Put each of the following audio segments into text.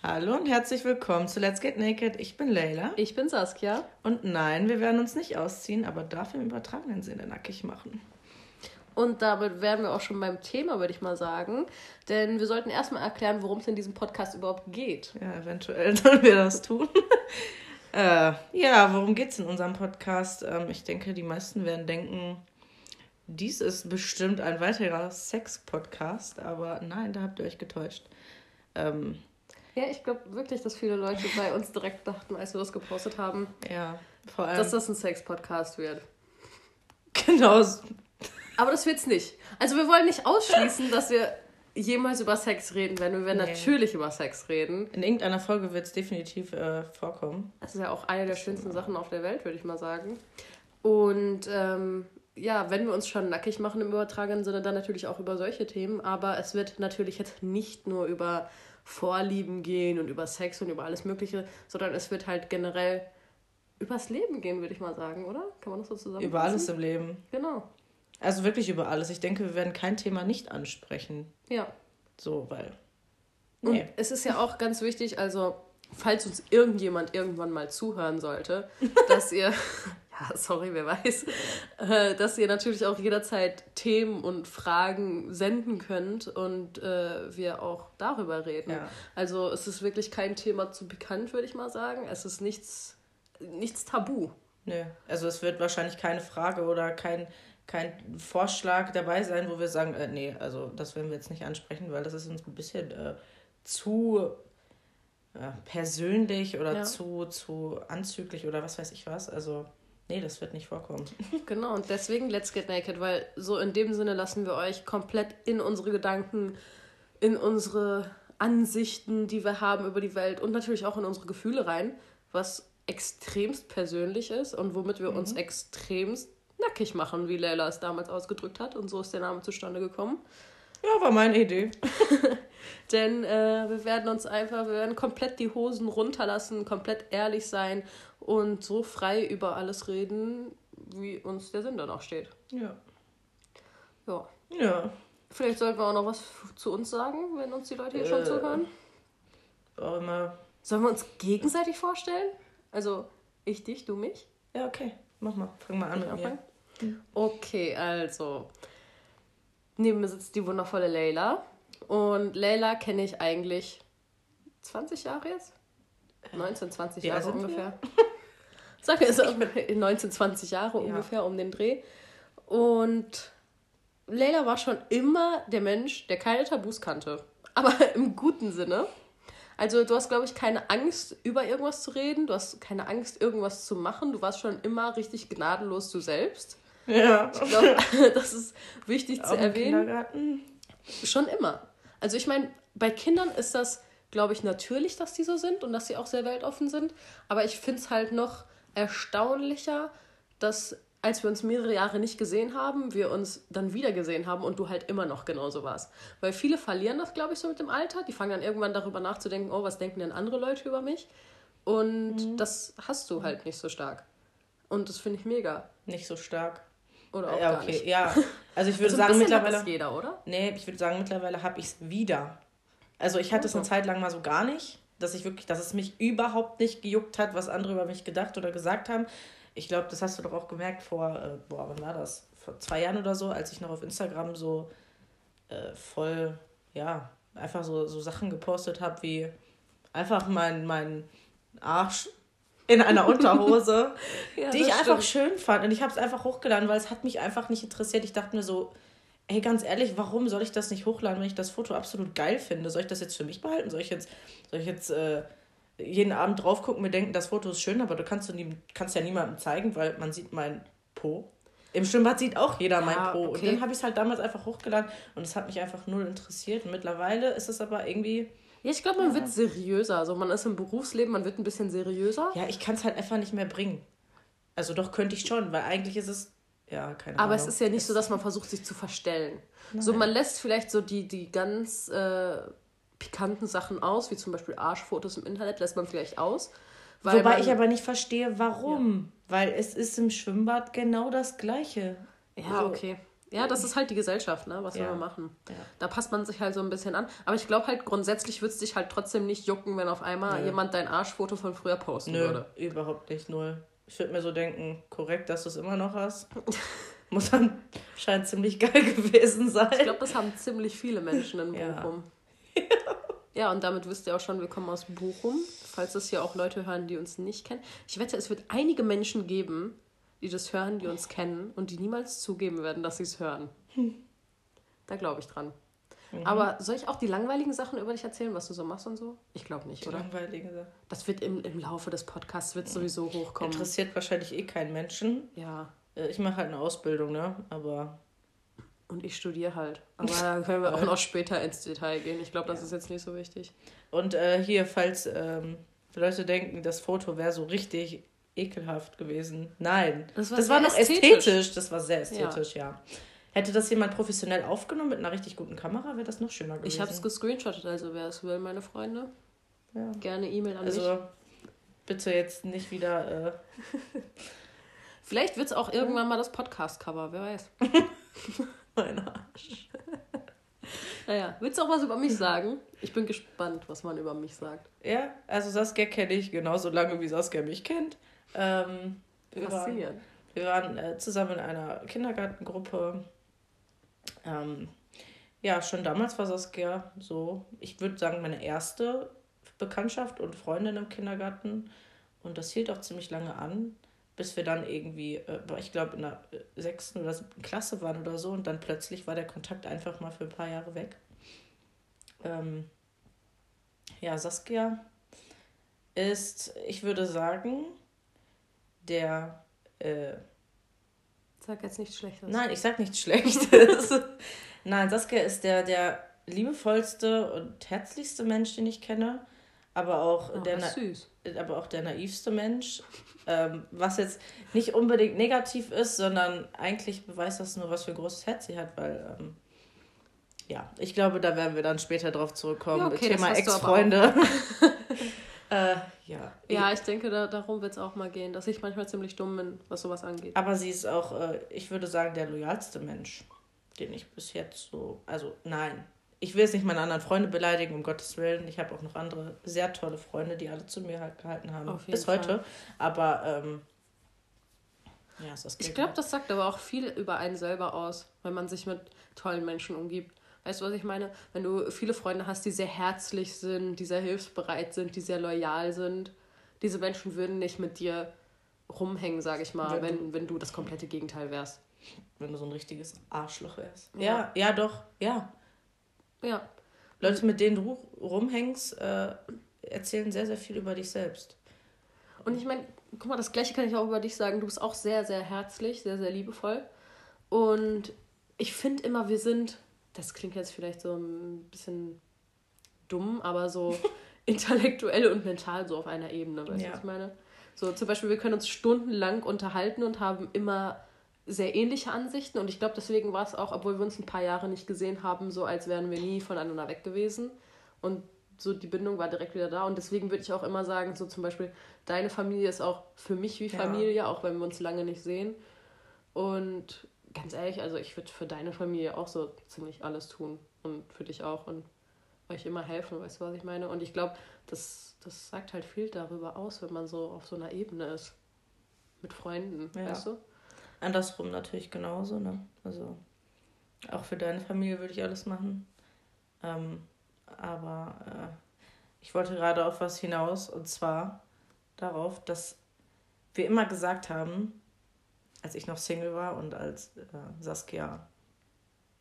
Hallo und herzlich willkommen zu Let's Get Naked. Ich bin Leila. Ich bin Saskia. Und nein, wir werden uns nicht ausziehen, aber dafür im übertragenen Sinne nackig machen. Und damit wären wir auch schon beim Thema, würde ich mal sagen. Denn wir sollten erstmal erklären, worum es in diesem Podcast überhaupt geht. Ja, eventuell sollen wir das tun. äh, ja, worum geht es in unserem Podcast? Ähm, ich denke, die meisten werden denken, dies ist bestimmt ein weiterer Sex-Podcast, aber nein, da habt ihr euch getäuscht. Ähm, ja, ich glaube wirklich, dass viele Leute bei uns direkt dachten, als wir das gepostet haben, ja, vor allem, dass das ein Sex-Podcast wird. Genau. Aber das wird's nicht. Also wir wollen nicht ausschließen, dass wir jemals über Sex reden werden. Wir werden nee. natürlich über Sex reden. In irgendeiner Folge wird es definitiv äh, vorkommen. Das ist ja auch eine der schönsten Sachen auf der Welt, würde ich mal sagen. Und ähm, ja, wenn wir uns schon nackig machen im übertragenen Sinne, dann natürlich auch über solche Themen. Aber es wird natürlich jetzt nicht nur über Vorlieben gehen und über Sex und über alles Mögliche, sondern es wird halt generell übers Leben gehen, würde ich mal sagen, oder? Kann man das so zusammen? Über alles im Leben. Genau. Also wirklich über alles. Ich denke, wir werden kein Thema nicht ansprechen. Ja. So, weil. Nee. Und es ist ja auch ganz wichtig, also falls uns irgendjemand irgendwann mal zuhören sollte, dass ihr ja, sorry, wer weiß, äh, dass ihr natürlich auch jederzeit Themen und Fragen senden könnt und äh, wir auch darüber reden. Ja. Also es ist wirklich kein Thema zu bekannt, würde ich mal sagen. Es ist nichts, nichts tabu. Nö, also es wird wahrscheinlich keine Frage oder kein, kein Vorschlag dabei sein, wo wir sagen, äh, nee, also das werden wir jetzt nicht ansprechen, weil das ist uns ein bisschen äh, zu äh, persönlich oder ja. zu, zu anzüglich oder was weiß ich was. Also Nee, das wird nicht vorkommen. Genau, und deswegen Let's Get Naked, weil so in dem Sinne lassen wir euch komplett in unsere Gedanken, in unsere Ansichten, die wir haben über die Welt und natürlich auch in unsere Gefühle rein, was extremst persönlich ist und womit wir mhm. uns extremst nackig machen, wie Leila es damals ausgedrückt hat. Und so ist der Name zustande gekommen. Ja, war meine Idee. Denn äh, wir werden uns einfach, wir werden komplett die Hosen runterlassen, komplett ehrlich sein und so frei über alles reden, wie uns der Sinn danach steht. Ja. Ja. Ja. Vielleicht sollten wir auch noch was zu uns sagen, wenn uns die Leute hier äh, schon zuhören. Auch immer. Sollen wir uns gegenseitig vorstellen? Also ich dich, du mich? Ja, okay. Mach mal. Fang mal an mit mir. Okay, also. Neben mir sitzt die wundervolle Leila. Und Leila kenne ich eigentlich 20 Jahre jetzt? 19, 20 Jahre ja, ungefähr. Sag es 19, 20 Jahre ja. ungefähr um den Dreh. Und Leila war schon immer der Mensch, der keine Tabus kannte. Aber im guten Sinne. Also du hast, glaube ich, keine Angst, über irgendwas zu reden. Du hast keine Angst, irgendwas zu machen. Du warst schon immer richtig gnadenlos du selbst. Ja. Ich glaube, das ist wichtig zu erwähnen. Schon immer. Also ich meine, bei Kindern ist das, glaube ich, natürlich, dass die so sind und dass sie auch sehr weltoffen sind. Aber ich finde es halt noch erstaunlicher, dass als wir uns mehrere Jahre nicht gesehen haben, wir uns dann wieder gesehen haben und du halt immer noch genauso warst. Weil viele verlieren das, glaube ich, so mit dem Alter. Die fangen dann irgendwann darüber nachzudenken, oh, was denken denn andere Leute über mich? Und mhm. das hast du halt nicht so stark. Und das finde ich mega. Nicht so stark. Oder auch ja, okay, nicht. ja. Also ich würde also sagen, mittlerweile. jeder, oder? Nee, ich würde sagen, mittlerweile habe ich es wieder. Also ich hatte es eine Zeit lang mal so gar nicht, dass ich wirklich, dass es mich überhaupt nicht gejuckt hat, was andere über mich gedacht oder gesagt haben. Ich glaube, das hast du doch auch gemerkt vor, äh, boah, wann war das? Vor zwei Jahren oder so, als ich noch auf Instagram so äh, voll, ja, einfach so, so Sachen gepostet habe, wie einfach mein, mein Arsch in einer Unterhose, ja, die ich einfach schön fand. Und ich habe es einfach hochgeladen, weil es hat mich einfach nicht interessiert. Ich dachte mir so, ey, ganz ehrlich, warum soll ich das nicht hochladen, wenn ich das Foto absolut geil finde? Soll ich das jetzt für mich behalten? Soll ich jetzt, soll ich jetzt äh, jeden Abend drauf gucken, mir denken, das Foto ist schön, aber du kannst, du nie, kannst ja niemandem zeigen, weil man sieht mein Po. Im Schwimmbad sieht auch jeder ja, mein Po. Okay. Und dann habe ich es halt damals einfach hochgeladen und es hat mich einfach null interessiert. Und mittlerweile ist es aber irgendwie ja, ich glaube, man ja. wird seriöser. Also man ist im Berufsleben, man wird ein bisschen seriöser. Ja, ich kann es halt einfach nicht mehr bringen. Also doch könnte ich schon, weil eigentlich ist es, ja, keine Ahnung. Aber es ist ja nicht so, dass man versucht, sich zu verstellen. Nein. So, man lässt vielleicht so die, die ganz äh, pikanten Sachen aus, wie zum Beispiel Arschfotos im Internet, lässt man vielleicht aus. Wobei man, ich aber nicht verstehe, warum. Ja. Weil es ist im Schwimmbad genau das Gleiche. Ja, also, okay. Ja, das ist halt die Gesellschaft, ne? Was ja. wir machen. Ja. Da passt man sich halt so ein bisschen an. Aber ich glaube halt, grundsätzlich würde es dich halt trotzdem nicht jucken, wenn auf einmal Nö. jemand dein Arschfoto von früher posten Nö, würde. Überhaupt nicht, null. Ich würde mir so denken, korrekt, dass du es immer noch hast. Muss dann scheint ziemlich geil gewesen sein. Ich glaube, das haben ziemlich viele Menschen in Bochum. Ja. ja, und damit wisst ihr auch schon, wir kommen aus Bochum. Falls das hier auch Leute hören, die uns nicht kennen. Ich wette, es wird einige Menschen geben, die das hören, die uns kennen und die niemals zugeben werden, dass sie es hören. Hm. Da glaube ich dran. Mhm. Aber soll ich auch die langweiligen Sachen über dich erzählen, was du so machst und so? Ich glaube nicht, die oder? Langweilige Sachen. Das wird im, im Laufe des Podcasts wird sowieso hochkommen. Interessiert wahrscheinlich eh keinen Menschen. Ja. Äh, ich mache halt eine Ausbildung, ne? Aber. Und ich studiere halt. Aber da können wir auch noch später ins Detail gehen. Ich glaube, das ja. ist jetzt nicht so wichtig. Und äh, hier, falls ähm, Leute denken, das Foto wäre so richtig ekelhaft gewesen. Nein. Das war, das war noch ästhetisch. ästhetisch. Das war sehr ästhetisch, ja. ja. Hätte das jemand professionell aufgenommen mit einer richtig guten Kamera, wäre das noch schöner gewesen. Ich habe es gescreenshottet, also wer es will, meine Freunde. Ja. Gerne E-Mail an also, mich. bitte jetzt nicht wieder. Äh Vielleicht wird es auch irgendwann mal das Podcast-Cover, wer weiß. mein Arsch. Naja, willst du auch was über mich sagen? Ich bin gespannt, was man über mich sagt. Ja, also Saskia kenne ich genauso lange, wie Saskia mich kennt. Ähm, wir waren, wir waren äh, zusammen in einer Kindergartengruppe. Ähm, ja, schon damals war Saskia so, ich würde sagen, meine erste Bekanntschaft und Freundin im Kindergarten. Und das hielt auch ziemlich lange an, bis wir dann irgendwie, äh, ich glaube, in der äh, sechsten oder siebten Klasse waren oder so. Und dann plötzlich war der Kontakt einfach mal für ein paar Jahre weg. Ähm, ja, Saskia ist, ich würde sagen, der. Äh, sag jetzt nichts Schlechtes. Nein, ich sag nichts Schlechtes. Nein, Saskia ist der, der liebevollste und herzlichste Mensch, den ich kenne. Aber auch, oh, der, süß. aber auch der naivste Mensch. ähm, was jetzt nicht unbedingt negativ ist, sondern eigentlich beweist das nur, was für ein großes Herz sie hat, weil. Ähm, ja, ich glaube, da werden wir dann später drauf zurückkommen. Ja, okay, Thema Ex-Freunde. Äh, ja. Ja, ich denke, da, darum wird es auch mal gehen, dass ich manchmal ziemlich dumm bin, was sowas angeht. Aber sie ist auch, äh, ich würde sagen, der loyalste Mensch, den ich bis jetzt so. Also, nein. Ich will jetzt nicht meine anderen Freunde beleidigen, um Gottes Willen. Ich habe auch noch andere sehr tolle Freunde, die alle zu mir halt gehalten haben. bis Fall. heute. Aber, ähm, ja, ist das Ich glaube, das sagt aber auch viel über einen selber aus, wenn man sich mit tollen Menschen umgibt. Weißt du, was ich meine? Wenn du viele Freunde hast, die sehr herzlich sind, die sehr hilfsbereit sind, die sehr loyal sind, diese Menschen würden nicht mit dir rumhängen, sag ich mal, wenn, wenn, wenn du das komplette Gegenteil wärst. Wenn du so ein richtiges Arschloch wärst. Ja, ja, ja doch, ja. Ja. Leute, mit denen du rumhängst, äh, erzählen sehr, sehr viel über dich selbst. Und ich meine, guck mal, das Gleiche kann ich auch über dich sagen. Du bist auch sehr, sehr herzlich, sehr, sehr liebevoll. Und ich finde immer, wir sind das klingt jetzt vielleicht so ein bisschen dumm, aber so intellektuell und mental so auf einer Ebene, weißt du, ja. was ich meine? So zum Beispiel, wir können uns stundenlang unterhalten und haben immer sehr ähnliche Ansichten und ich glaube, deswegen war es auch, obwohl wir uns ein paar Jahre nicht gesehen haben, so als wären wir nie voneinander weg gewesen und so die Bindung war direkt wieder da und deswegen würde ich auch immer sagen, so zum Beispiel, deine Familie ist auch für mich wie Familie, ja. auch wenn wir uns lange nicht sehen und ganz ehrlich, also ich würde für deine Familie auch so ziemlich alles tun und für dich auch und euch immer helfen, weißt du, was ich meine? Und ich glaube, das, das sagt halt viel darüber aus, wenn man so auf so einer Ebene ist. Mit Freunden, ja. weißt du? Andersrum natürlich genauso, ne? Also auch für deine Familie würde ich alles machen. Ähm, aber äh, ich wollte gerade auf was hinaus und zwar darauf, dass wir immer gesagt haben, als ich noch Single war und als äh, Saskia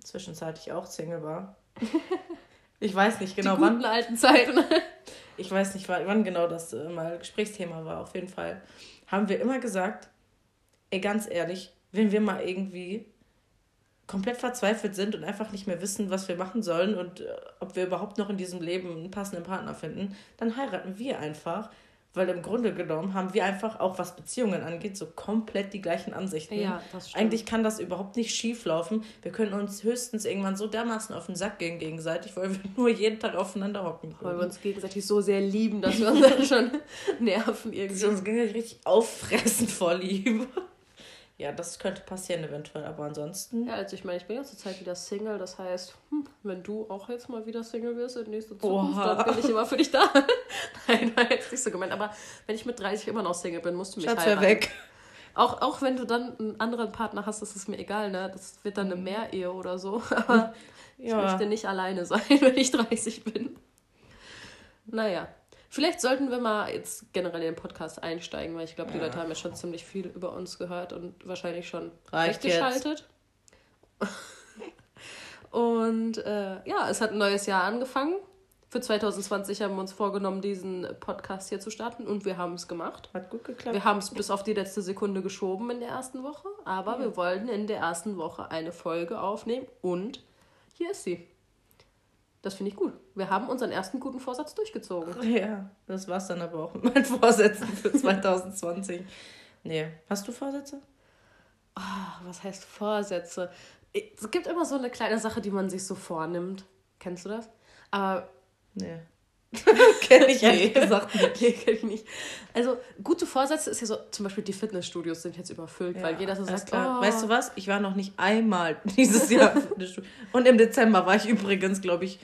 zwischenzeitlich auch Single war. Ich weiß nicht genau, Die wann. alten Zeiten. ich weiß nicht, wann genau das äh, mal Gesprächsthema war. Auf jeden Fall haben wir immer gesagt, ey, ganz ehrlich, wenn wir mal irgendwie komplett verzweifelt sind und einfach nicht mehr wissen, was wir machen sollen und äh, ob wir überhaupt noch in diesem Leben einen passenden Partner finden, dann heiraten wir einfach weil im Grunde genommen haben wir einfach auch, was Beziehungen angeht, so komplett die gleichen Ansichten. Ja, das stimmt. Eigentlich kann das überhaupt nicht schief laufen. Wir können uns höchstens irgendwann so dermaßen auf den Sack gehen gegenseitig, weil wir nur jeden Tag aufeinander hocken. Weil wir uns gegenseitig so sehr lieben, dass wir uns dann schon nerven irgendwie. Sie uns gegenseitig richtig auffressen vor Liebe. Ja, das könnte passieren eventuell, aber ansonsten. Ja, also ich meine, ich bin ja zurzeit wieder Single, das heißt, hm, wenn du auch jetzt mal wieder Single wirst in nächster Zukunft, Oha. dann bin ich immer für dich da. Nein, war jetzt nicht so gemeint, aber wenn ich mit 30 immer noch Single bin, musst du mich Schatz, heiraten. weg. Auch, auch wenn du dann einen anderen Partner hast, das ist mir egal, ne? Das wird dann eine mhm. Mehrehe oder so. Aber ja. ich möchte nicht alleine sein, wenn ich 30 bin. Naja. Vielleicht sollten wir mal jetzt generell in den Podcast einsteigen, weil ich glaube, die ja. Leute haben ja schon ziemlich viel über uns gehört und wahrscheinlich schon Reicht geschaltet. und äh, ja, es hat ein neues Jahr angefangen. Für 2020 haben wir uns vorgenommen, diesen Podcast hier zu starten und wir haben es gemacht. Hat gut geklappt. Wir haben es bis auf die letzte Sekunde geschoben in der ersten Woche, aber ja. wir wollten in der ersten Woche eine Folge aufnehmen und hier ist sie. Das finde ich gut. Wir haben unseren ersten guten Vorsatz durchgezogen. Ja, das war es dann aber auch mit meinen Vorsätzen für 2020. nee. Hast du Vorsätze? Oh, was heißt Vorsätze? Es gibt immer so eine kleine Sache, die man sich so vornimmt. Kennst du das? Aber. Nee. Kenne ich ehrlich gesagt nicht. Nee, kenn ich nicht. Also, gute Vorsätze ist ja so, zum Beispiel die Fitnessstudios sind jetzt überfüllt, ja, weil jeder so sagt, oh. Weißt du was? Ich war noch nicht einmal dieses Jahr im Fitnessstudio. Und im Dezember war ich übrigens, glaube ich,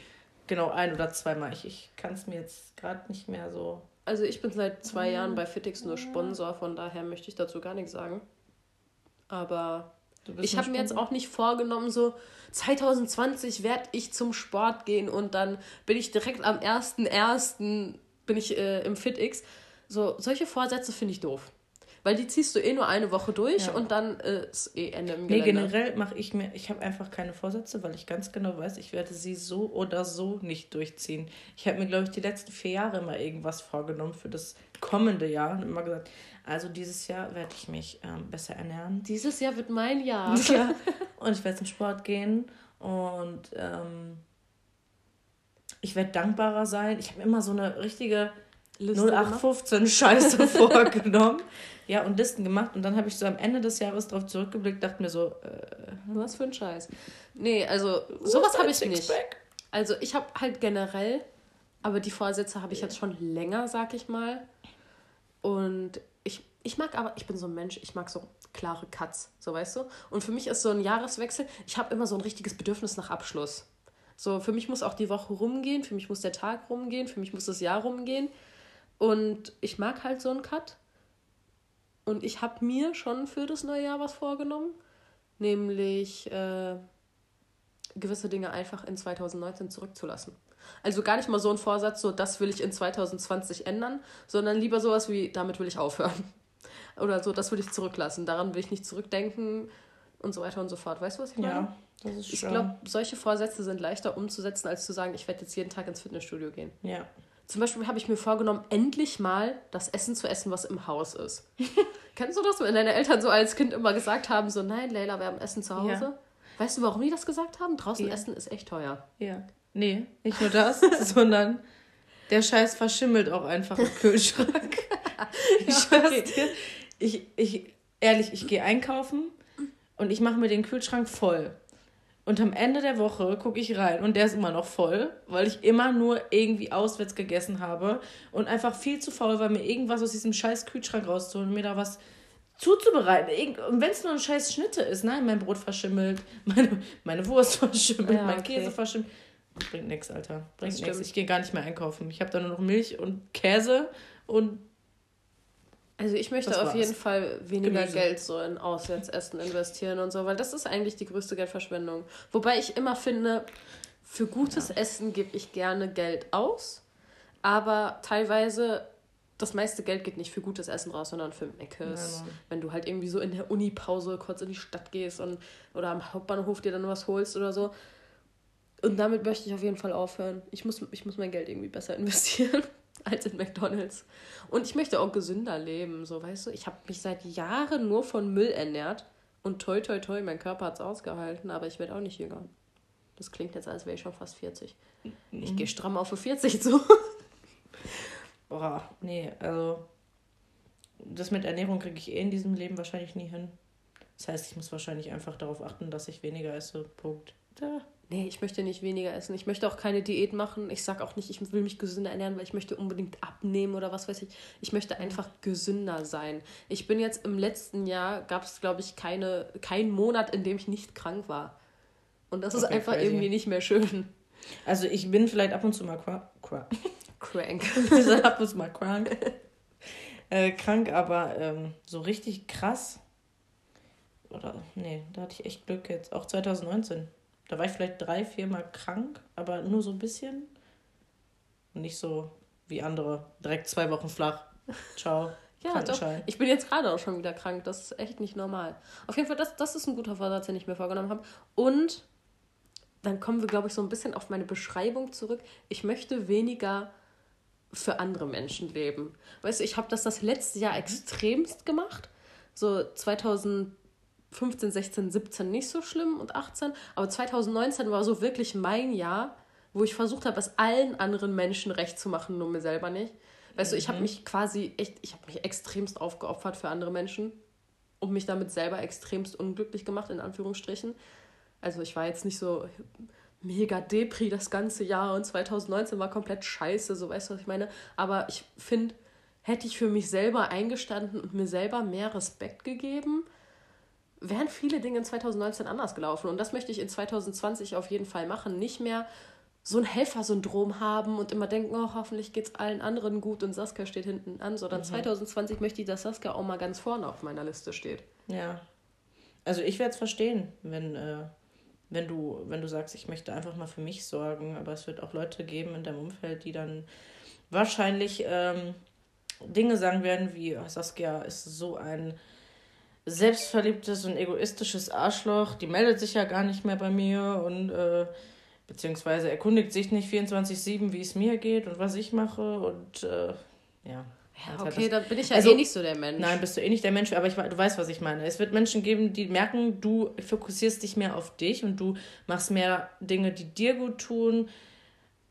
genau ein oder zweimal. Ich, ich kann es mir jetzt gerade nicht mehr so. Also, ich bin seit zwei Jahren bei Fitix nur Sponsor, von daher möchte ich dazu gar nichts sagen. Aber ich habe mir jetzt auch nicht vorgenommen, so 2020 werde ich zum Sport gehen und dann bin ich direkt am 1.1. bin ich äh, im FitX. So, solche Vorsätze finde ich doof. Weil die ziehst du eh nur eine Woche durch ja. und dann äh, ist eh Ende im Gelände. Nee, generell mache ich mir, ich habe einfach keine Vorsätze, weil ich ganz genau weiß, ich werde sie so oder so nicht durchziehen. Ich habe mir, glaube ich, die letzten vier Jahre immer irgendwas vorgenommen für das kommende Jahr und immer gesagt, also dieses Jahr werde ich mich ähm, besser ernähren. Dieses Jahr wird mein Jahr. Ja. Und ich werde zum Sport gehen und ähm, ich werde dankbarer sein. Ich habe immer so eine richtige Liste 0815 Scheiße vorgenommen. Ja, und Listen gemacht. Und dann habe ich so am Ende des Jahres darauf zurückgeblickt, dachte mir so, äh, was für ein Scheiß. Nee, also sowas habe ich nicht. Also ich habe halt generell, aber die Vorsätze habe ich jetzt schon länger, sag ich mal. Und ich, mag aber, ich bin so ein Mensch, ich mag so klare Cuts, so weißt du. Und für mich ist so ein Jahreswechsel, ich habe immer so ein richtiges Bedürfnis nach Abschluss. So, für mich muss auch die Woche rumgehen, für mich muss der Tag rumgehen, für mich muss das Jahr rumgehen. Und ich mag halt so einen Cut. Und ich habe mir schon für das neue Jahr was vorgenommen, nämlich äh, gewisse Dinge einfach in 2019 zurückzulassen. Also gar nicht mal so ein Vorsatz, so das will ich in 2020 ändern, sondern lieber sowas wie, damit will ich aufhören. Oder so, das will ich zurücklassen, daran will ich nicht zurückdenken und so weiter und so fort. Weißt du, was ich meine? Ja, das ist Ich glaube, solche Vorsätze sind leichter umzusetzen, als zu sagen, ich werde jetzt jeden Tag ins Fitnessstudio gehen. Ja. Zum Beispiel habe ich mir vorgenommen, endlich mal das Essen zu essen, was im Haus ist. Kennst du das, wenn deine Eltern so als Kind immer gesagt haben, so nein, Leila, wir haben Essen zu Hause? Ja. Weißt du, warum die das gesagt haben? Draußen ja. essen ist echt teuer. Ja. Nee, nicht nur das, sondern der Scheiß verschimmelt auch einfach im Kühlschrank. ich schwör's okay. dir. Ich, ich, ehrlich, ich gehe einkaufen und ich mache mir den Kühlschrank voll. Und am Ende der Woche gucke ich rein und der ist immer noch voll, weil ich immer nur irgendwie auswärts gegessen habe und einfach viel zu faul war, mir irgendwas aus diesem scheiß Kühlschrank rauszuholen und mir da was zuzubereiten. Und wenn es nur ein scheiß Schnitte ist, nein, mein Brot verschimmelt, meine, meine Wurst verschimmelt, ja, mein okay. Käse verschimmelt. Bringt nichts, Alter. Bringt nichts. Ich gehe gar nicht mehr einkaufen. Ich habe da nur noch Milch und Käse und. Also ich möchte auf jeden Fall weniger Gemüse. Geld so in Auswärtsessen investieren und so, weil das ist eigentlich die größte Geldverschwendung. Wobei ich immer finde, für gutes ja. Essen gebe ich gerne Geld aus, aber teilweise das meiste Geld geht nicht für gutes Essen raus, sondern für Meckes. Ja, wenn du halt irgendwie so in der Uni-Pause kurz in die Stadt gehst und oder am Hauptbahnhof dir dann was holst oder so. Und damit möchte ich auf jeden Fall aufhören. Ich muss, ich muss mein Geld irgendwie besser investieren als in McDonalds. Und ich möchte auch gesünder leben, so weißt du. Ich habe mich seit Jahren nur von Müll ernährt. Und toi, toi, toi, mein Körper hat es ausgehalten, aber ich werde auch nicht jünger. Das klingt jetzt, als wäre ich schon fast 40. Ich mhm. gehe stramm auf 40 zu. Boah, nee, also das mit Ernährung kriege ich eh in diesem Leben wahrscheinlich nie hin. Das heißt, ich muss wahrscheinlich einfach darauf achten, dass ich weniger esse. Punkt. Da. Nee, ich möchte nicht weniger essen. Ich möchte auch keine Diät machen. Ich sage auch nicht, ich will mich gesünder ernähren, weil ich möchte unbedingt abnehmen oder was weiß ich. Ich möchte einfach gesünder sein. Ich bin jetzt im letzten Jahr, gab es, glaube ich, keine, keinen Monat, in dem ich nicht krank war. Und das okay, ist einfach crazy. irgendwie nicht mehr schön. Also ich bin vielleicht ab und zu mal crank. Crank. ab und zu mal krank. äh, krank, aber ähm, so richtig krass. Oder, nee, da hatte ich echt Glück jetzt. Auch 2019. Da war ich vielleicht drei, viermal krank, aber nur so ein bisschen. Und nicht so wie andere. Direkt zwei Wochen flach. Ciao. ja, doch. Ich bin jetzt gerade auch schon wieder krank. Das ist echt nicht normal. Auf jeden Fall, das, das ist ein guter Vorsatz, den ich mir vorgenommen habe. Und dann kommen wir, glaube ich, so ein bisschen auf meine Beschreibung zurück. Ich möchte weniger für andere Menschen leben. Weißt du, ich habe das das letzte Jahr extremst gemacht. So 2000 15, 16, 17 nicht so schlimm und 18. Aber 2019 war so wirklich mein Jahr, wo ich versucht habe, es allen anderen Menschen recht zu machen, nur mir selber nicht. Weißt mhm. du, ich habe mhm. mich quasi echt, ich habe mich extremst aufgeopfert für andere Menschen und mich damit selber extremst unglücklich gemacht, in Anführungsstrichen. Also ich war jetzt nicht so mega Depri das ganze Jahr und 2019 war komplett scheiße, so weißt du, was ich meine. Aber ich finde, hätte ich für mich selber eingestanden und mir selber mehr Respekt gegeben, wären viele Dinge in 2019 anders gelaufen. Und das möchte ich in 2020 auf jeden Fall machen. Nicht mehr so ein Helfersyndrom haben und immer denken, oh, hoffentlich geht es allen anderen gut und Saskia steht hinten an, sondern mhm. 2020 möchte ich, dass Saskia auch mal ganz vorne auf meiner Liste steht. Ja. Also ich werde es verstehen, wenn, äh, wenn, du, wenn du sagst, ich möchte einfach mal für mich sorgen, aber es wird auch Leute geben in deinem Umfeld, die dann wahrscheinlich ähm, Dinge sagen werden wie, oh, Saskia ist so ein selbstverliebtes und egoistisches Arschloch, die meldet sich ja gar nicht mehr bei mir und äh, beziehungsweise erkundigt sich nicht 24-7, wie es mir geht und was ich mache und äh, ja. Ja, okay, dann bin ich ja also, eh nicht so der Mensch. Nein, bist du eh nicht der Mensch, aber ich, du weißt, was ich meine. Es wird Menschen geben, die merken, du fokussierst dich mehr auf dich und du machst mehr Dinge, die dir gut tun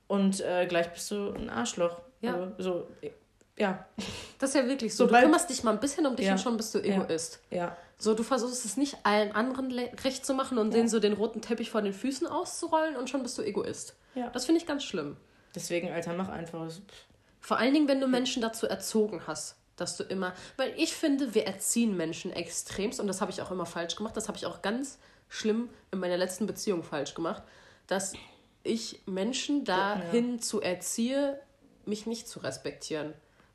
und äh, gleich bist du ein Arschloch. Ja. Also, so, ja. Das ist ja wirklich so. Sobald, du kümmerst dich mal ein bisschen um dich ja. und schon bist du Egoist. Ja. ja. So, du versuchst es nicht allen anderen recht zu machen und ja. denen so den roten Teppich vor den Füßen auszurollen und schon bist du Egoist. Ja. Das finde ich ganz schlimm. Deswegen, Alter, mach einfach. Vor allen Dingen, wenn du Menschen dazu erzogen hast, dass du immer. Weil ich finde, wir erziehen Menschen extremst und das habe ich auch immer falsch gemacht. Das habe ich auch ganz schlimm in meiner letzten Beziehung falsch gemacht, dass ich Menschen dahin zu erziehe, mich nicht zu respektieren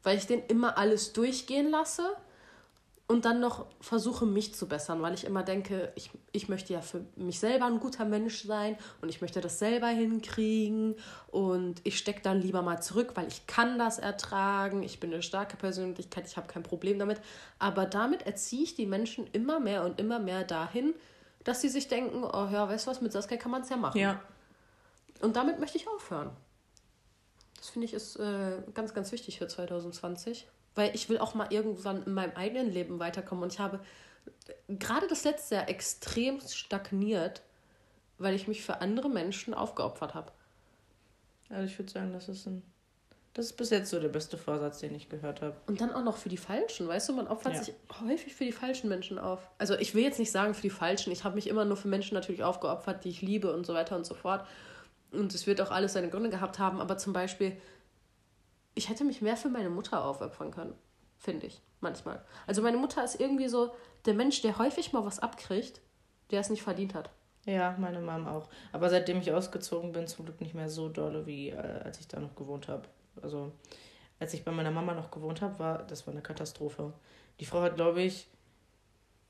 weil ich den immer alles durchgehen lasse und dann noch versuche, mich zu bessern, weil ich immer denke, ich, ich möchte ja für mich selber ein guter Mensch sein und ich möchte das selber hinkriegen und ich stecke dann lieber mal zurück, weil ich kann das ertragen, ich bin eine starke Persönlichkeit, ich habe kein Problem damit. Aber damit erziehe ich die Menschen immer mehr und immer mehr dahin, dass sie sich denken, oh ja, weißt du was, mit Saskia kann man es ja machen. Ja. Und damit möchte ich aufhören. Das finde ich ist äh, ganz, ganz wichtig für 2020. Weil ich will auch mal irgendwann in meinem eigenen Leben weiterkommen. Und ich habe gerade das letzte Jahr extrem stagniert, weil ich mich für andere Menschen aufgeopfert habe. Also ich würde sagen, das ist ein. Das ist bis jetzt so der beste Vorsatz, den ich gehört habe. Und dann auch noch für die Falschen, weißt du, man opfert ja. sich häufig für die falschen Menschen auf. Also ich will jetzt nicht sagen für die Falschen, ich habe mich immer nur für Menschen natürlich aufgeopfert, die ich liebe und so weiter und so fort. Und es wird auch alles seine Gründe gehabt haben, aber zum Beispiel, ich hätte mich mehr für meine Mutter aufopfern können, finde ich, manchmal. Also meine Mutter ist irgendwie so der Mensch, der häufig mal was abkriegt, der es nicht verdient hat. Ja, meine Mom auch. Aber seitdem ich ausgezogen bin, zum Glück nicht mehr so dolle, wie äh, als ich da noch gewohnt habe. Also, als ich bei meiner Mama noch gewohnt habe, war das war eine Katastrophe. Die Frau hat, glaube ich,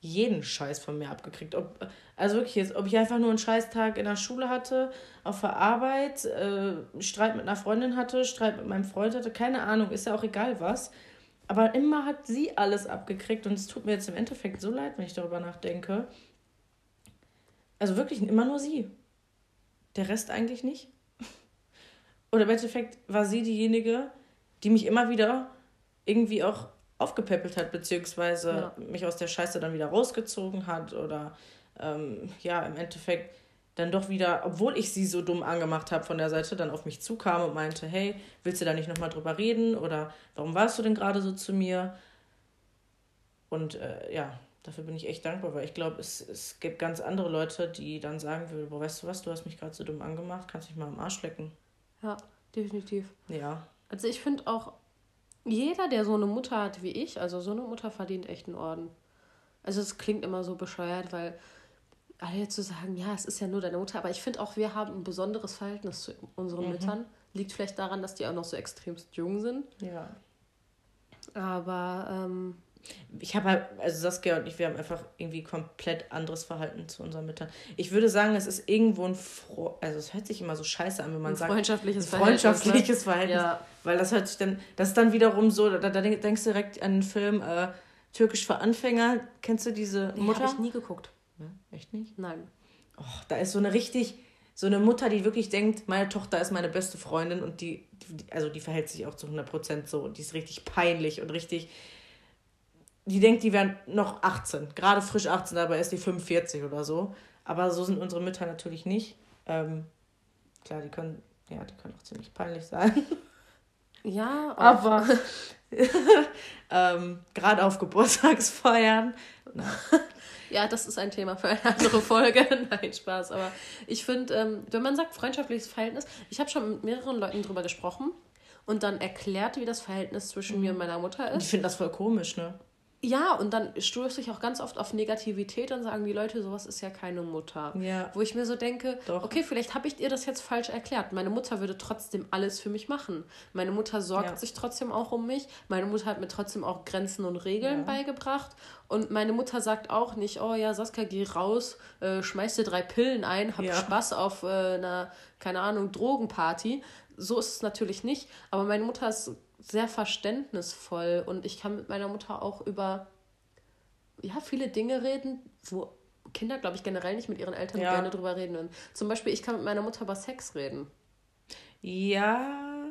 jeden Scheiß von mir abgekriegt. Ob, also wirklich ob ich einfach nur einen Scheißtag in der Schule hatte, auf der Arbeit, äh, Streit mit einer Freundin hatte, Streit mit meinem Freund hatte, keine Ahnung, ist ja auch egal was. Aber immer hat sie alles abgekriegt und es tut mir jetzt im Endeffekt so leid, wenn ich darüber nachdenke. Also wirklich immer nur sie. Der Rest eigentlich nicht. Oder im Endeffekt war sie diejenige, die mich immer wieder irgendwie auch aufgepäppelt hat, beziehungsweise ja. mich aus der Scheiße dann wieder rausgezogen hat oder ähm, ja, im Endeffekt dann doch wieder, obwohl ich sie so dumm angemacht habe von der Seite, dann auf mich zukam und meinte, hey, willst du da nicht nochmal drüber reden oder warum warst du denn gerade so zu mir? Und äh, ja, dafür bin ich echt dankbar, weil ich glaube, es, es gibt ganz andere Leute, die dann sagen würden, boah, weißt du was, du hast mich gerade so dumm angemacht, kannst dich mal am Arsch lecken. Ja, definitiv. Ja. Also ich finde auch, jeder, der so eine Mutter hat wie ich, also so eine Mutter verdient echt einen Orden. Also es klingt immer so bescheuert, weil alle zu sagen, ja, es ist ja nur deine Mutter, aber ich finde auch, wir haben ein besonderes Verhältnis zu unseren mhm. Müttern. Liegt vielleicht daran, dass die auch noch so extremst jung sind. Ja. Aber ähm, ich habe halt, also Saskia und ich, wir haben einfach irgendwie komplett anderes Verhalten zu unseren Müttern. Ich würde sagen, es ist irgendwo ein, Fro also es hört sich immer so scheiße an, wenn man ein sagt, freundschaftliches freundschaftliches Verhältnis. Ne? Verhältnis. Ja. Weil das hört sich dann, das ist dann wiederum so, da, da denkst du direkt an den Film äh, Türkisch für Anfänger. Kennst du diese nee, Mutter? habe ich nie geguckt. Ja, echt nicht? Nein. Oh, da ist so eine richtig, so eine Mutter, die wirklich denkt, meine Tochter ist meine beste Freundin und die, die also die verhält sich auch zu 100% so. Die ist richtig peinlich und richtig die denkt, die wären noch 18, gerade frisch 18, dabei ist die 45 oder so. Aber so sind unsere Mütter natürlich nicht. Ähm, klar, die können, ja, die können auch ziemlich peinlich sein. Ja, aber ähm, gerade auf Geburtstagsfeiern. ja, das ist ein Thema für eine andere Folge. Nein, Spaß. Aber ich finde, ähm, wenn man sagt freundschaftliches Verhältnis, ich habe schon mit mehreren Leuten drüber gesprochen und dann erklärt, wie das Verhältnis zwischen mhm. mir und meiner Mutter ist. Ich finde das voll komisch, ne? Ja, und dann stoße ich auch ganz oft auf Negativität und sagen die Leute, sowas ist ja keine Mutter. Ja. Wo ich mir so denke, Doch. okay, vielleicht habe ich ihr das jetzt falsch erklärt. Meine Mutter würde trotzdem alles für mich machen. Meine Mutter sorgt ja. sich trotzdem auch um mich. Meine Mutter hat mir trotzdem auch Grenzen und Regeln ja. beigebracht. Und meine Mutter sagt auch nicht, oh ja, Saskia, geh raus, äh, schmeiß dir drei Pillen ein, hab Spaß auf äh, einer, keine Ahnung, Drogenparty. So ist es natürlich nicht. Aber meine Mutter ist sehr verständnisvoll und ich kann mit meiner Mutter auch über ja, viele Dinge reden, wo Kinder, glaube ich, generell nicht mit ihren Eltern ja. gerne drüber reden. Und zum Beispiel, ich kann mit meiner Mutter über Sex reden. Ja,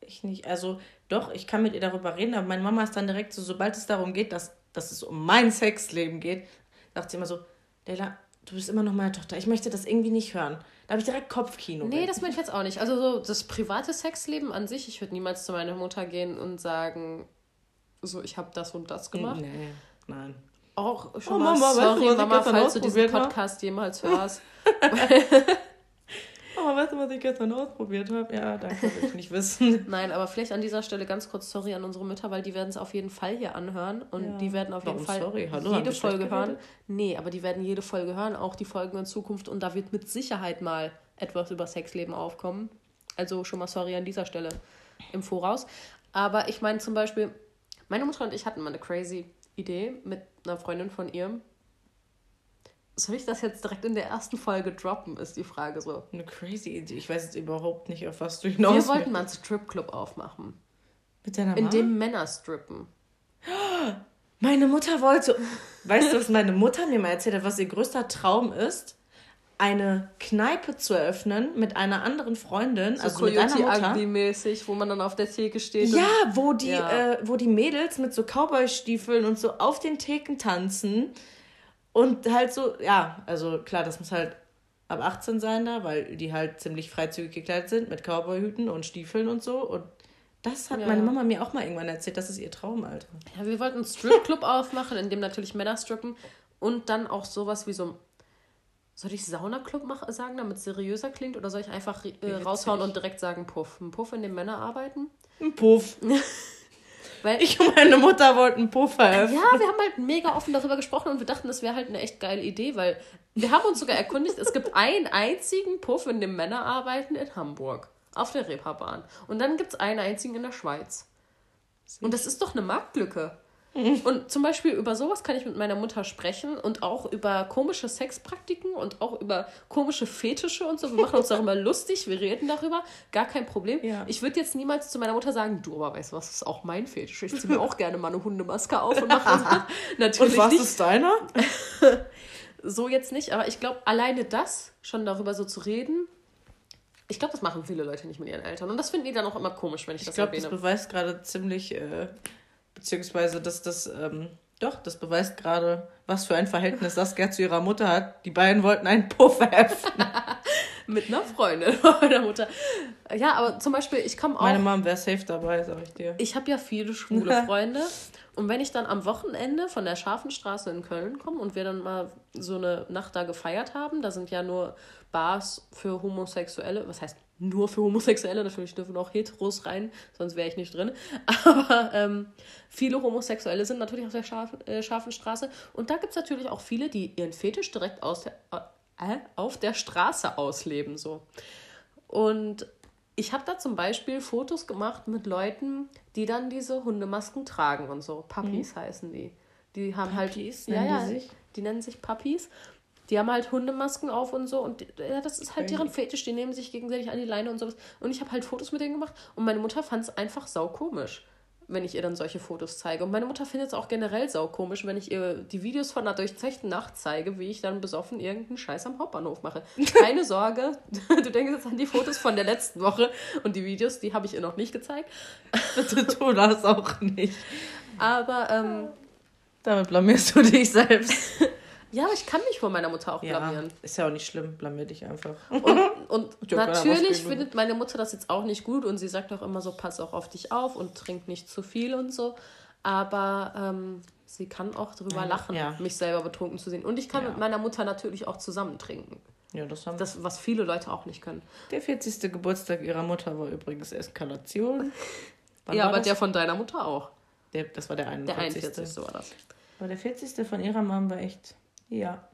ich nicht. Also doch, ich kann mit ihr darüber reden, aber meine Mama ist dann direkt so, sobald es darum geht, dass, dass es um mein Sexleben geht, sagt sie immer so, Leila, du bist immer noch meine Tochter. Ich möchte das irgendwie nicht hören. Da habe ich direkt Kopfkino. Nee, das meine ich jetzt auch nicht. Also so das private Sexleben an sich, ich würde niemals zu meiner Mutter gehen und sagen, so ich habe das und das gemacht. Nee, nein. Auch schon oh, mal Mama, sorry, weißt du, Mama, falls du diesen Podcast jemals hörst. Aber weißt du, was ich gestern ausprobiert habe? Ja, danke, will ich nicht wissen. Nein, aber vielleicht an dieser Stelle ganz kurz sorry an unsere Mütter, weil die werden es auf jeden Fall hier anhören und ja. die werden auf Warum jeden Fall sorry? Hallo, jede Folge hören. Nee, aber die werden jede Folge hören, auch die Folgen in Zukunft und da wird mit Sicherheit mal etwas über Sexleben aufkommen. Also schon mal sorry an dieser Stelle im Voraus. Aber ich meine zum Beispiel, meine Mutter und ich hatten mal eine crazy Idee mit einer Freundin von ihr soll ich das jetzt direkt in der ersten Folge droppen, ist die Frage so. Eine crazy Idee. Ich weiß jetzt überhaupt nicht, auf was du hinaus Wir wollten mal einen Stripclub aufmachen. Mit deiner Mama? In dem Männer strippen. Meine Mutter wollte. Weißt du, was meine Mutter mir mal erzählt hat, was ihr größter Traum ist? Eine Kneipe zu eröffnen mit einer anderen Freundin, so also Coyote mit einer Mutter. mäßig wo man dann auf der Theke steht. Ja, wo die, ja. Äh, wo die Mädels mit so Cowboy-Stiefeln und so auf den Theken tanzen und halt so, ja, also klar, das muss halt ab 18 sein da, weil die halt ziemlich freizügig gekleidet sind mit Cowboyhüten und Stiefeln und so. Und das hat ja. meine Mama mir auch mal irgendwann erzählt, das ist ihr Traum, Alter. Ja, wir wollten einen Stripclub aufmachen, in dem natürlich Männer strippen und dann auch sowas wie so soll ich Saunaclub sagen, damit es seriöser klingt? Oder soll ich einfach äh, raushauen und direkt sagen Puff? Ein Puff, in dem Männer arbeiten? Ein Puff. Weil ich und meine Mutter wollten Puffer öffnen. Ja, wir haben halt mega offen darüber gesprochen und wir dachten, das wäre halt eine echt geile Idee, weil wir haben uns sogar erkundigt, es gibt einen einzigen Puff, in dem Männer arbeiten in Hamburg. Auf der Reeperbahn. Und dann gibt es einen einzigen in der Schweiz. Und das ist doch eine Marktlücke. Und zum Beispiel über sowas kann ich mit meiner Mutter sprechen und auch über komische Sexpraktiken und auch über komische Fetische und so. Wir machen uns darüber lustig, wir reden darüber, gar kein Problem. Ja. Ich würde jetzt niemals zu meiner Mutter sagen, du, aber weißt du was, das ist auch mein Fetisch. Ich ziehe mir auch gerne mal eine Hundemaske auf und mache das. Natürlich und was nicht. ist deiner? so jetzt nicht, aber ich glaube, alleine das, schon darüber so zu reden, ich glaube, das machen viele Leute nicht mit ihren Eltern. Und das finden die dann auch immer komisch, wenn ich, ich das glaub, erwähne. Ich glaube, das beweist gerade ziemlich äh, Beziehungsweise, dass das, ähm, doch, das beweist gerade, was für ein Verhältnis Saskia zu ihrer Mutter hat. Die beiden wollten einen Puff öffnen. Mit einer Freundin meiner Mutter. Ja, aber zum Beispiel, ich komme auch. Meine Mom wäre safe dabei, sag ich dir. Ich habe ja viele schwule Freunde. Und wenn ich dann am Wochenende von der Scharfenstraße in Köln komme und wir dann mal so eine Nacht da gefeiert haben, da sind ja nur Bars für Homosexuelle, was heißt nur für Homosexuelle, natürlich dürfen auch Heteros rein, sonst wäre ich nicht drin. Aber ähm, viele Homosexuelle sind natürlich auf der Scharf, äh, scharfen Straße. Und da gibt es natürlich auch viele, die ihren Fetisch direkt aus der, äh, auf der Straße ausleben. So. Und ich habe da zum Beispiel Fotos gemacht mit Leuten, die dann diese Hundemasken tragen und so. Puppies mhm. heißen die. Die haben halt Puppies, halt. Ja, ja, die, sich? die nennen sich Puppies. Die haben halt Hundemasken auf und so. Und ja, das ist halt okay. deren Fetisch. Die nehmen sich gegenseitig an die Leine und sowas. Und ich habe halt Fotos mit denen gemacht. Und meine Mutter fand es einfach saukomisch, wenn ich ihr dann solche Fotos zeige. Und meine Mutter findet es auch generell saukomisch, wenn ich ihr die Videos von einer durchzechten Nacht zeige, wie ich dann besoffen irgendeinen Scheiß am Hauptbahnhof mache. Keine Sorge, du denkst jetzt an die Fotos von der letzten Woche. Und die Videos, die habe ich ihr noch nicht gezeigt. Tu das auch nicht. Aber, ähm, Damit blamierst du dich selbst. Ja, aber ich kann mich vor meiner Mutter auch blamieren. Ja, ist ja auch nicht schlimm, blamier dich einfach. Und, und natürlich findet meine Mutter das jetzt auch nicht gut und sie sagt auch immer so, pass auch auf dich auf und trink nicht zu viel und so. Aber ähm, sie kann auch drüber lachen, ja. mich selber betrunken zu sehen. Und ich kann ja. mit meiner Mutter natürlich auch zusammen trinken. Ja, das haben das, was viele Leute auch nicht können. Der 40. Geburtstag ihrer Mutter war übrigens Eskalation. Wann ja, aber das? der von deiner Mutter auch. Der, das war der 41. Der 41. war das. Aber der 40. von ihrer Mom war echt ja.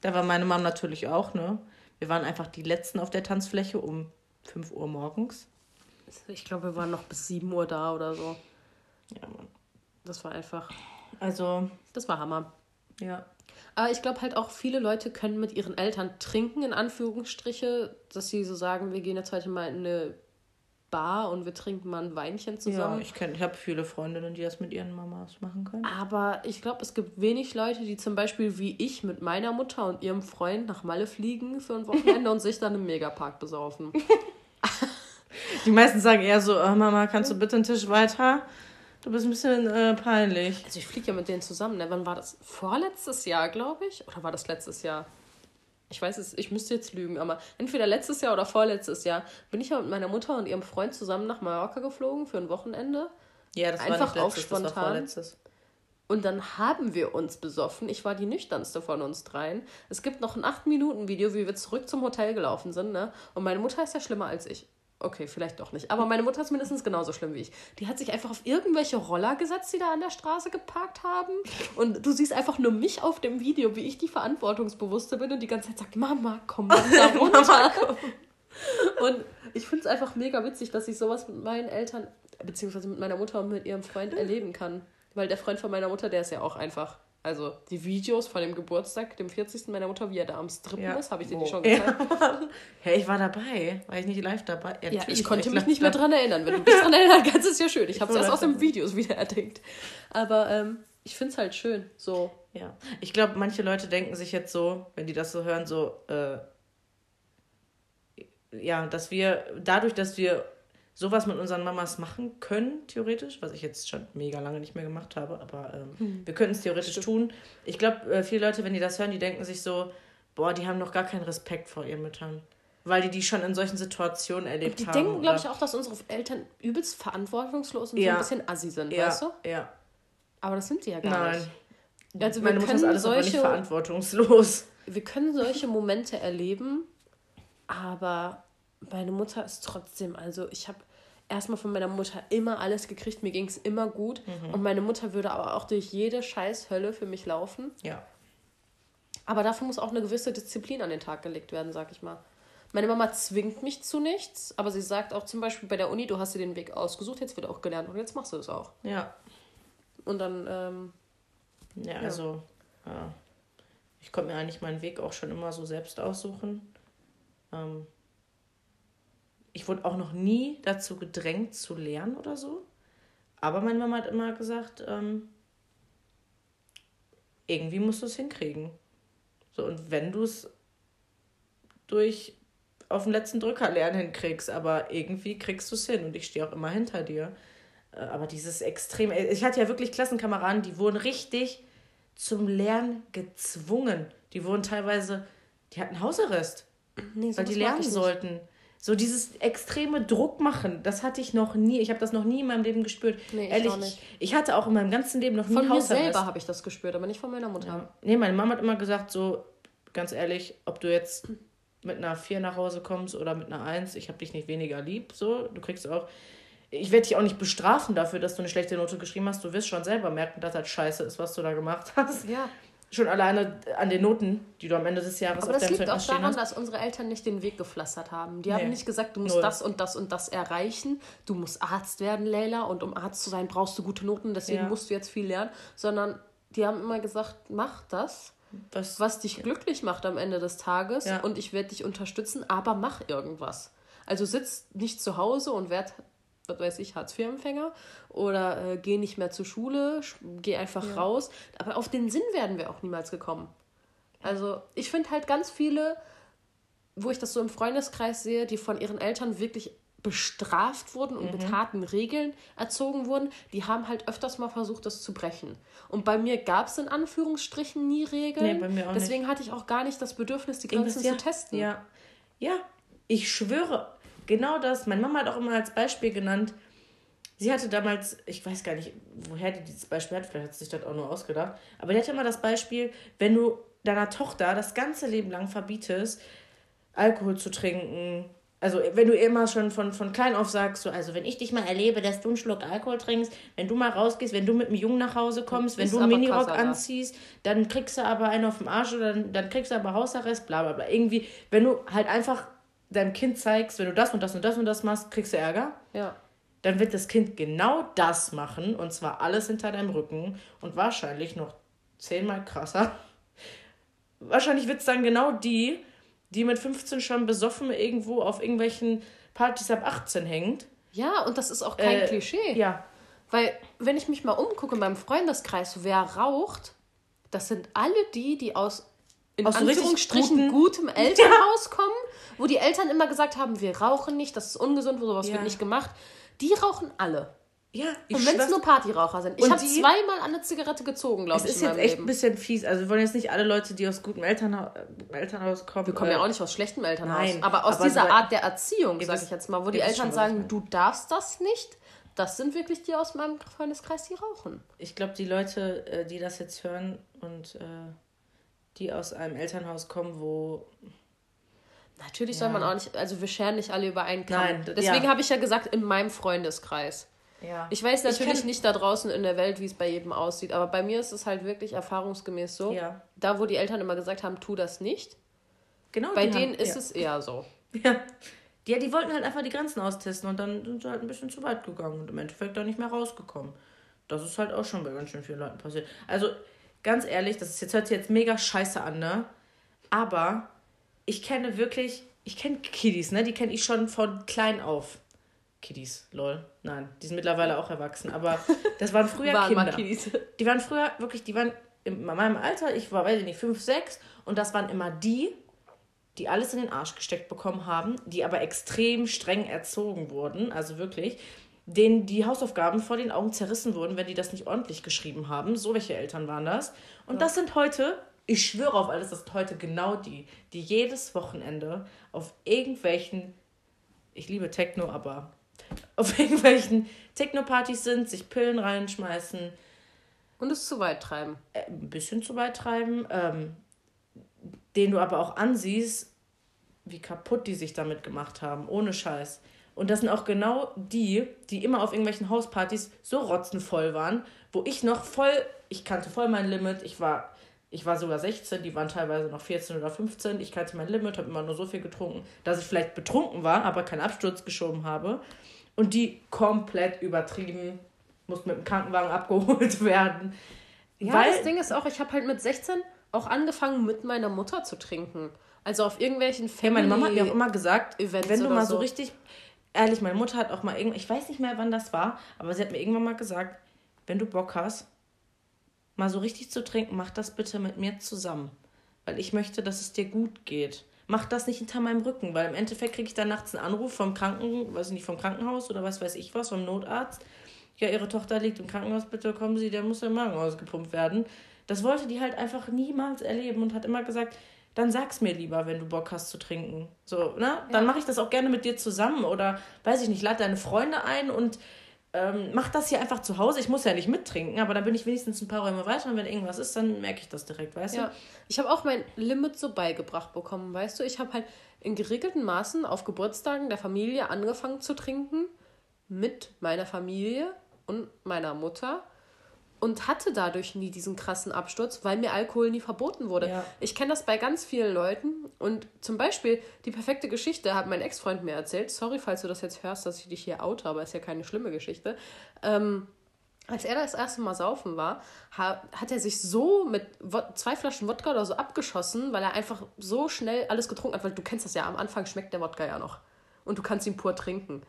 Da war meine Mom natürlich auch, ne? Wir waren einfach die Letzten auf der Tanzfläche um 5 Uhr morgens. Ich glaube, wir waren noch bis 7 Uhr da oder so. Ja, Mann. Das war einfach. Also. Das war Hammer. Ja. Aber ich glaube halt auch, viele Leute können mit ihren Eltern trinken, in Anführungsstriche, dass sie so sagen, wir gehen jetzt heute mal in eine Bar und wir trinken mal ein Weinchen zusammen. Ja, ich, kenn, ich habe viele Freundinnen, die das mit ihren Mamas machen können. Aber ich glaube, es gibt wenig Leute, die zum Beispiel wie ich mit meiner Mutter und ihrem Freund nach Malle fliegen für ein Wochenende und sich dann im Megapark besaufen. die meisten sagen eher so, oh, Mama, kannst du bitte einen Tisch weiter? Du bist ein bisschen äh, peinlich. Also ich fliege ja mit denen zusammen. Ne? Wann war das? Vorletztes Jahr, glaube ich? Oder war das letztes Jahr? Ich weiß es, ich müsste jetzt lügen, aber entweder letztes Jahr oder vorletztes Jahr bin ich ja mit meiner Mutter und ihrem Freund zusammen nach Mallorca geflogen für ein Wochenende. Ja, das Einfach war letztes, spontan. das war vorletztes. Und dann haben wir uns besoffen. Ich war die nüchternste von uns dreien. Es gibt noch ein 8-Minuten-Video, wie wir zurück zum Hotel gelaufen sind, ne? Und meine Mutter ist ja schlimmer als ich. Okay, vielleicht doch nicht. Aber meine Mutter ist mindestens genauso schlimm wie ich. Die hat sich einfach auf irgendwelche Roller gesetzt, die da an der Straße geparkt haben. Und du siehst einfach nur mich auf dem Video, wie ich die Verantwortungsbewusste bin und die ganze Zeit sagt, Mama, komm mal da runter. und ich finde es einfach mega witzig, dass ich sowas mit meinen Eltern, beziehungsweise mit meiner Mutter und mit ihrem Freund erleben kann. Weil der Freund von meiner Mutter, der ist ja auch einfach also die Videos von dem Geburtstag, dem 40. meiner Mutter, wie er da am Strippen ja. ist, habe ich dir die schon gezeigt. Ja. hey, ich war dabei. War ich nicht live dabei? Ja, ja ich konnte mich nicht mehr dran erinnern. Wenn du dich dran erinnern kannst, ist ja schön. Ich habe es erst aus den Videos wieder erdenkt. Aber ähm, ich finde es halt schön. So. Ja. Ich glaube, manche Leute denken sich jetzt so, wenn die das so hören, so, äh, ja, dass wir, dadurch, dass wir sowas mit unseren Mamas machen können, theoretisch, was ich jetzt schon mega lange nicht mehr gemacht habe, aber ähm, hm. wir könnten es theoretisch Stimmt. tun. Ich glaube, äh, viele Leute, wenn die das hören, die denken sich so, boah, die haben noch gar keinen Respekt vor ihren Müttern. Weil die die schon in solchen Situationen erlebt die haben. Die denken, glaube ich, auch, dass unsere Eltern übelst verantwortungslos und ja. so ein bisschen assi sind, ja. weißt du? Ja. Aber das sind sie ja gar Nein. nicht. Also Meine Mutter ist alles solche, aber nicht verantwortungslos. Wir können solche Momente erleben, aber meine Mutter ist trotzdem, also ich habe erstmal von meiner Mutter immer alles gekriegt, mir ging es immer gut. Mhm. Und meine Mutter würde aber auch durch jede Scheißhölle für mich laufen. Ja. Aber dafür muss auch eine gewisse Disziplin an den Tag gelegt werden, sag ich mal. Meine Mama zwingt mich zu nichts, aber sie sagt auch zum Beispiel bei der Uni, du hast dir den Weg ausgesucht, jetzt wird auch gelernt und jetzt machst du es auch. Ja. Und dann, ähm, ja, ja, also, ja. ich konnte mir eigentlich meinen Weg auch schon immer so selbst aussuchen. Ähm, ich wurde auch noch nie dazu gedrängt zu lernen oder so. Aber meine Mama hat immer gesagt, ähm, irgendwie musst du es hinkriegen. So, und wenn du es durch auf den letzten Drücker lernen hinkriegst, aber irgendwie kriegst du es hin und ich stehe auch immer hinter dir. Äh, aber dieses Extrem, ich hatte ja wirklich Klassenkameraden, die wurden richtig zum Lernen gezwungen. Die wurden teilweise, die hatten Hausarrest Nee, weil die lernen sollten. So dieses extreme Druck machen, das hatte ich noch nie. Ich habe das noch nie in meinem Leben gespürt. Nee, Ehrlich, ich, nicht. ich hatte auch in meinem ganzen Leben noch nie Von mir selber habe ich das gespürt, aber nicht von meiner Mutter. Ja. Nee, meine Mama hat immer gesagt, so ganz ehrlich, ob du jetzt mit einer 4 nach Hause kommst oder mit einer 1, ich habe dich nicht weniger lieb. So, du kriegst auch. Ich werde dich auch nicht bestrafen dafür, dass du eine schlechte Note geschrieben hast. Du wirst schon selber merken, dass das scheiße ist, was du da gemacht hast. Ja schon alleine an den Noten, die du am Ende des Jahres Aber auf das liegt auch daran, hast. dass unsere Eltern nicht den Weg gepflastert haben. Die nee. haben nicht gesagt, du musst Null. das und das und das erreichen. Du musst Arzt werden, Leila, und um Arzt zu sein, brauchst du gute Noten, deswegen ja. musst du jetzt viel lernen. Sondern die haben immer gesagt, mach das, was, was dich ja. glücklich macht am Ende des Tages ja. und ich werde dich unterstützen, aber mach irgendwas. Also sitz nicht zu Hause und werd was weiß ich, Hartz-IV-Empfänger oder äh, geh nicht mehr zur Schule, geh einfach ja. raus. Aber auf den Sinn werden wir auch niemals gekommen. Also ich finde halt ganz viele, wo ich das so im Freundeskreis sehe, die von ihren Eltern wirklich bestraft wurden und mhm. mit harten Regeln erzogen wurden, die haben halt öfters mal versucht, das zu brechen. Und bei mir gab es in Anführungsstrichen nie Regeln. Nee, bei mir auch Deswegen nicht. hatte ich auch gar nicht das Bedürfnis, die Grenzen ja, zu testen. Ja. ja, ich schwöre, genau das. Meine Mama hat auch immer als Beispiel genannt, sie hatte damals, ich weiß gar nicht, woher die dieses Beispiel hat, vielleicht hat sie sich das auch nur ausgedacht, aber die hatte immer das Beispiel, wenn du deiner Tochter das ganze Leben lang verbietest, Alkohol zu trinken, also wenn du immer schon von, von klein auf sagst, so, also wenn ich dich mal erlebe, dass du einen Schluck Alkohol trinkst, wenn du mal rausgehst, wenn du mit einem Jungen nach Hause kommst, wenn du einen Minirock anziehst, dann kriegst du aber einen auf dem Arsch oder dann, dann kriegst du aber Hausarrest, bla bla bla. Irgendwie, wenn du halt einfach deinem Kind zeigst, wenn du das und das und das und das machst, kriegst du Ärger. Ja. Dann wird das Kind genau das machen und zwar alles hinter deinem Rücken und wahrscheinlich noch zehnmal krasser. Wahrscheinlich wird es dann genau die, die mit 15 schon besoffen irgendwo auf irgendwelchen Partys ab 18 hängt. Ja, und das ist auch kein äh, Klischee. Ja. Weil, wenn ich mich mal umgucke in meinem Freundeskreis, wer raucht, das sind alle die, die aus in aus Anführungsstrichen gutem Elternhaus ja. kommen, wo die Eltern immer gesagt haben, wir rauchen nicht, das ist ungesund, sowas ja. wird nicht gemacht. Die rauchen alle. Ja, und wenn es nur Partyraucher sind. Ich habe zweimal eine Zigarette gezogen, glaube ich. Es ist jetzt echt Leben. ein bisschen fies. Also wir wollen jetzt nicht alle Leute, die aus gutem Elternha Elternhaus kommen. Wir kommen äh, ja auch nicht aus schlechtem Elternhaus. Nein, aber aus aber dieser so, Art der Erziehung, sage ich jetzt mal, wo die Eltern sagen, du darfst das nicht. Das sind wirklich die aus meinem Freundeskreis, die rauchen. Ich glaube, die Leute, äh, die das jetzt hören und äh, die aus einem Elternhaus kommen, wo. Natürlich ja. soll man auch nicht, also wir scheren nicht alle über einen Kamm. Nein, Deswegen ja. habe ich ja gesagt, in meinem Freundeskreis. Ja. Ich weiß natürlich ich nicht da draußen in der Welt, wie es bei jedem aussieht, aber bei mir ist es halt wirklich erfahrungsgemäß so. Ja. Da, wo die Eltern immer gesagt haben, tu das nicht. Genau. Bei denen haben, ist es eher so. Ja. Ja, die wollten halt einfach die Grenzen austesten und dann sind sie halt ein bisschen zu weit gegangen und im Endeffekt da nicht mehr rausgekommen. Das ist halt auch schon bei ganz schön vielen Leuten passiert. Also, ganz ehrlich, das ist jetzt, hört sich jetzt mega scheiße an, ne? Aber ich kenne wirklich, ich kenne Kiddies, ne? Die kenne ich schon von klein auf. Kiddies, lol. Nein, die sind mittlerweile auch erwachsen, aber das waren früher waren Kinder. Kiddies. Die waren früher wirklich, die waren in meinem Alter, ich war, weiß ich nicht, fünf, sechs und das waren immer die, die alles in den Arsch gesteckt bekommen haben, die aber extrem streng erzogen wurden, also wirklich, denen die Hausaufgaben vor den Augen zerrissen wurden, wenn die das nicht ordentlich geschrieben haben. So welche Eltern waren das. Und ja. das sind heute, ich schwöre auf alles, das sind heute genau die, die jedes Wochenende auf irgendwelchen, ich liebe Techno, aber auf irgendwelchen Techno-Partys sind, sich Pillen reinschmeißen. Und es zu weit treiben. Äh, ein bisschen zu weit treiben. Ähm, den du aber auch ansiehst, wie kaputt die sich damit gemacht haben. Ohne Scheiß. Und das sind auch genau die, die immer auf irgendwelchen Hauspartys so rotzenvoll waren, wo ich noch voll, ich kannte voll mein Limit, ich war, ich war sogar 16, die waren teilweise noch 14 oder 15, ich kannte mein Limit, habe immer nur so viel getrunken, dass ich vielleicht betrunken war, aber keinen Absturz geschoben habe. Und die komplett übertrieben, mussten mit dem Krankenwagen abgeholt werden. Ja, weil, das Ding ist auch, ich habe halt mit 16 auch angefangen, mit meiner Mutter zu trinken. Also auf irgendwelchen Family ja, meine Mama hat mir auch immer gesagt, Events wenn du mal so, so richtig ehrlich, meine Mutter hat auch mal irgendwann, ich weiß nicht mehr, wann das war, aber sie hat mir irgendwann mal gesagt, wenn du Bock hast, mal so richtig zu trinken, mach das bitte mit mir zusammen. Weil ich möchte, dass es dir gut geht. Mach das nicht hinter meinem Rücken, weil im Endeffekt kriege ich dann nachts einen Anruf vom Kranken, weiß nicht, vom Krankenhaus oder was weiß ich was, vom Notarzt. Ja, ihre Tochter liegt im Krankenhaus, bitte kommen Sie, der muss im Magen ausgepumpt werden. Das wollte die halt einfach niemals erleben und hat immer gesagt, dann sag's mir lieber, wenn du Bock hast zu trinken. So, ne? Dann ja. mache ich das auch gerne mit dir zusammen oder weiß ich nicht, lade deine Freunde ein und ähm, mach das hier einfach zu Hause. Ich muss ja nicht mittrinken, aber dann bin ich wenigstens ein paar Räume weiter und wenn irgendwas ist, dann merke ich das direkt, weißt ja. du? Ich habe auch mein Limit so beigebracht bekommen, weißt du? Ich habe halt in geregelten Maßen auf Geburtstagen der Familie angefangen zu trinken mit meiner Familie und meiner Mutter und hatte dadurch nie diesen krassen Absturz, weil mir Alkohol nie verboten wurde. Ja. Ich kenne das bei ganz vielen Leuten und zum Beispiel die perfekte Geschichte hat mein Ex-Freund mir erzählt. Sorry, falls du das jetzt hörst, dass ich dich hier oute, aber ist ja keine schlimme Geschichte. Ähm, als er das erste Mal saufen war, hat er sich so mit zwei Flaschen Wodka oder so abgeschossen, weil er einfach so schnell alles getrunken hat. Weil du kennst das ja, am Anfang schmeckt der Wodka ja noch. Und du kannst ihn pur trinken.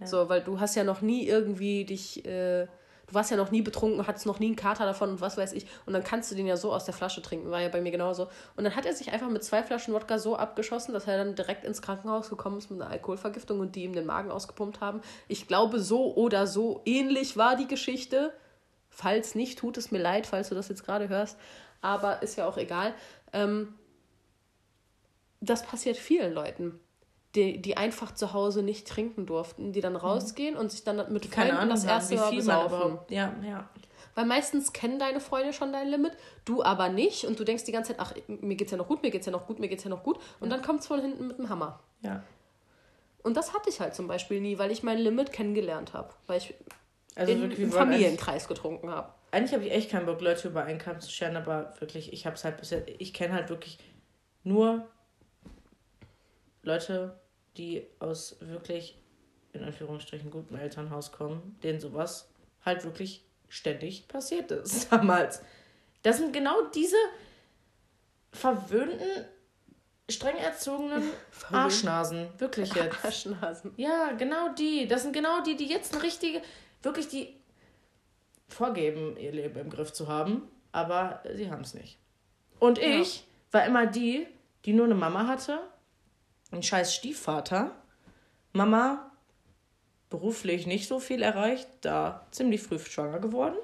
Ja. So, weil du hast ja noch nie irgendwie dich. Äh, du warst ja noch nie betrunken, hattest noch nie einen Kater davon und was weiß ich. Und dann kannst du den ja so aus der Flasche trinken, war ja bei mir genauso. Und dann hat er sich einfach mit zwei Flaschen Wodka so abgeschossen, dass er dann direkt ins Krankenhaus gekommen ist mit einer Alkoholvergiftung und die ihm den Magen ausgepumpt haben. Ich glaube, so oder so ähnlich war die Geschichte. Falls nicht, tut es mir leid, falls du das jetzt gerade hörst. Aber ist ja auch egal. Ähm, das passiert vielen Leuten die, die einfach zu Hause nicht trinken durften, die dann mhm. rausgehen und sich dann mit Freunden Ahnung, das erste Mal besaufen. Ja, ja. Weil meistens kennen deine Freunde schon dein Limit, du aber nicht und du denkst die ganze Zeit, ach, mir geht's ja noch gut, mir geht's ja noch gut, mir geht's ja noch gut und ja. dann kommt's von hinten mit dem Hammer. Ja. Und das hatte ich halt zum Beispiel nie, weil ich mein Limit kennengelernt habe, weil ich also in, im Familienkreis getrunken habe. Eigentlich habe ich echt keinen Bock, Leute über einen Kamm zu scheren, aber wirklich, ich habe es halt bisher, ich kenne halt wirklich nur Leute, die aus wirklich, in Anführungsstrichen, gutem Elternhaus kommen, denen sowas halt wirklich ständig passiert ist damals. Das sind genau diese verwöhnten, streng erzogenen Arschnasen. Wirklich jetzt. Arschnasen. Ja, genau die. Das sind genau die, die jetzt eine richtige, wirklich die vorgeben, ihr Leben im Griff zu haben, aber sie haben es nicht. Und ich ja. war immer die, die nur eine Mama hatte ein scheiß Stiefvater. Mama beruflich nicht so viel erreicht, da ziemlich früh schwanger geworden.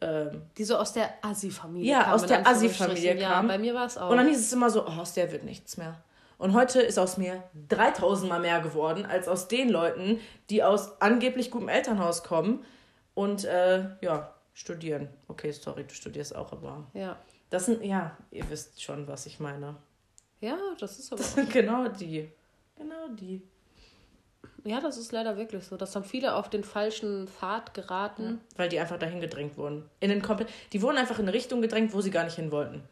Ähm, die so aus der Assi-Familie Ja, aus der Assi-Familie kam. Ja, bei mir war es auch. Und dann hieß es immer so, oh, aus der wird nichts mehr. Und heute ist aus mir 3000 Mal mehr geworden, als aus den Leuten, die aus angeblich gutem Elternhaus kommen und äh, ja, studieren. Okay, sorry, du studierst auch, aber. Ja. Das sind, ja, ihr wisst schon, was ich meine. Ja, das ist aber. Das sind genau die. Genau die. Ja, das ist leider wirklich so. Dass dann viele auf den falschen Pfad geraten. Ja, weil die einfach dahin gedrängt wurden. In den komplett. Die wurden einfach in eine Richtung gedrängt, wo sie gar nicht hin wollten.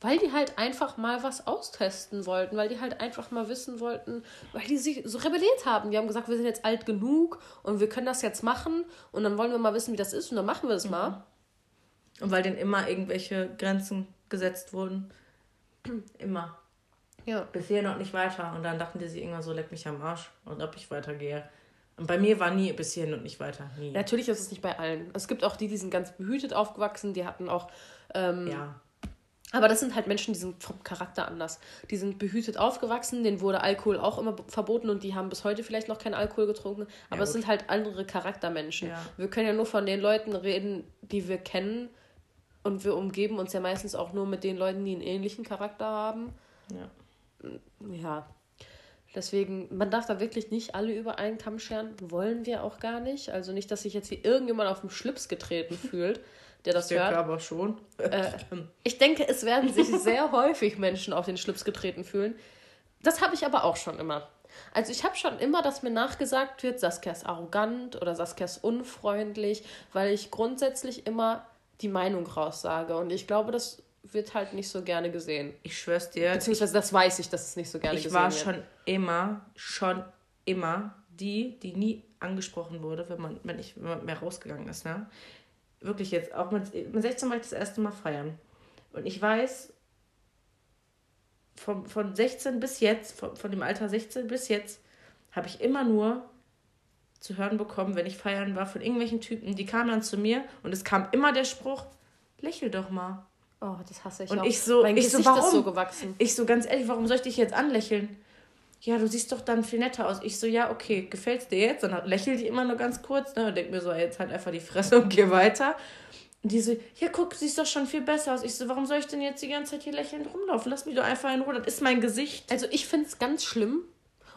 Weil die halt einfach mal was austesten wollten, weil die halt einfach mal wissen wollten, weil die sich so rebelliert haben. Die haben gesagt, wir sind jetzt alt genug und wir können das jetzt machen und dann wollen wir mal wissen, wie das ist und dann machen wir es mhm. mal. Und weil denen immer irgendwelche Grenzen gesetzt wurden. immer. Ja. Bis hier noch nicht weiter. Und dann dachten die sich irgendwann so, leck mich am Arsch und ob ich weitergehe. Und bei mir war nie bis hierhin und nicht weiter. Nie. Natürlich ist es nicht bei allen. Es gibt auch die, die sind ganz behütet aufgewachsen, die hatten auch. Ähm, ja. Aber das sind halt Menschen, die sind vom Charakter anders. Die sind behütet aufgewachsen, denen wurde Alkohol auch immer verboten und die haben bis heute vielleicht noch keinen Alkohol getrunken. Aber ja, es sind halt andere Charaktermenschen. Ja. Wir können ja nur von den Leuten reden, die wir kennen. Und wir umgeben uns ja meistens auch nur mit den Leuten, die einen ähnlichen Charakter haben. Ja ja, Deswegen, man darf da wirklich nicht alle über einen Kamm scheren. Wollen wir auch gar nicht. Also nicht, dass sich jetzt hier irgendjemand auf den Schlips getreten fühlt, der das ich hört. aber schon. Äh, ich denke, es werden sich sehr häufig Menschen auf den Schlips getreten fühlen. Das habe ich aber auch schon immer. Also ich habe schon immer, dass mir nachgesagt wird, Saskia ist arrogant oder Saskia ist unfreundlich, weil ich grundsätzlich immer die Meinung raussage. Und ich glaube, das wird halt nicht so gerne gesehen. Ich schwör's dir. Beziehungsweise das weiß ich, dass es nicht so gerne gesehen wird. Ich war schon immer, schon immer die, die nie angesprochen wurde, wenn man, wenn ich wenn man mehr rausgegangen ist, ne? Wirklich jetzt, auch mit, mit 16 war ich das erste Mal feiern. Und ich weiß, von, von 16 bis jetzt, von, von dem Alter 16 bis jetzt, habe ich immer nur zu hören bekommen, wenn ich feiern war, von irgendwelchen Typen, die kamen dann zu mir und es kam immer der Spruch, lächel doch mal. Oh, das hasse ich Und auch. ich so, mein ich Gesicht so, warum? ist so gewachsen. Ich so, ganz ehrlich, warum soll ich dich jetzt anlächeln? Ja, du siehst doch dann viel netter aus. Ich so, ja, okay, gefällt's dir jetzt? Dann lächelt die immer nur ganz kurz, ne? Und denk mir so, jetzt halt einfach die Fresse und geh weiter. Und die so, ja, guck, siehst doch schon viel besser aus. Ich so, warum soll ich denn jetzt die ganze Zeit hier lächelnd rumlaufen? Lass mich doch einfach in Ruhe. Das ist mein Gesicht. Also ich finde es ganz schlimm.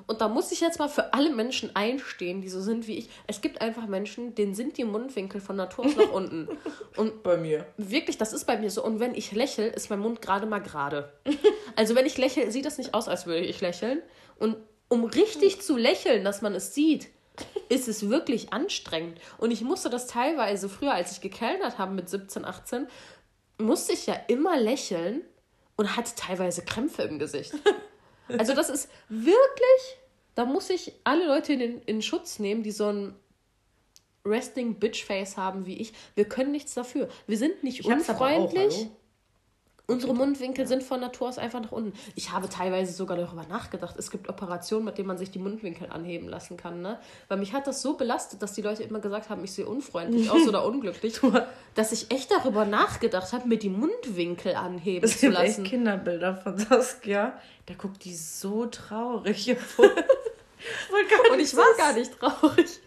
Und da muss ich jetzt mal für alle Menschen einstehen, die so sind wie ich. Es gibt einfach Menschen, denen sind die Mundwinkel von Natur aus nach unten. Und bei mir. Wirklich, das ist bei mir so. Und wenn ich lächle, ist mein Mund gerade mal gerade. Also wenn ich lächle, sieht das nicht aus, als würde ich lächeln. Und um richtig zu lächeln, dass man es sieht, ist es wirklich anstrengend. Und ich musste das teilweise früher, als ich gekellnert habe mit 17, 18, musste ich ja immer lächeln und hatte teilweise Krämpfe im Gesicht. Also das ist wirklich, da muss ich alle Leute in, in Schutz nehmen, die so ein Resting Bitch Face haben wie ich. Wir können nichts dafür. Wir sind nicht ich unfreundlich. Unsere Mundwinkel sind von Natur aus einfach nach unten. Ich habe teilweise sogar darüber nachgedacht. Es gibt Operationen, mit denen man sich die Mundwinkel anheben lassen kann. Ne? Weil mich hat das so belastet, dass die Leute immer gesagt haben, ich sehe unfreundlich aus oder unglücklich, dass ich echt darüber nachgedacht habe, mir die Mundwinkel anheben das zu lassen. Echt Kinderbilder von Saskia. Da guckt die so traurig. Und ich war gar nicht traurig.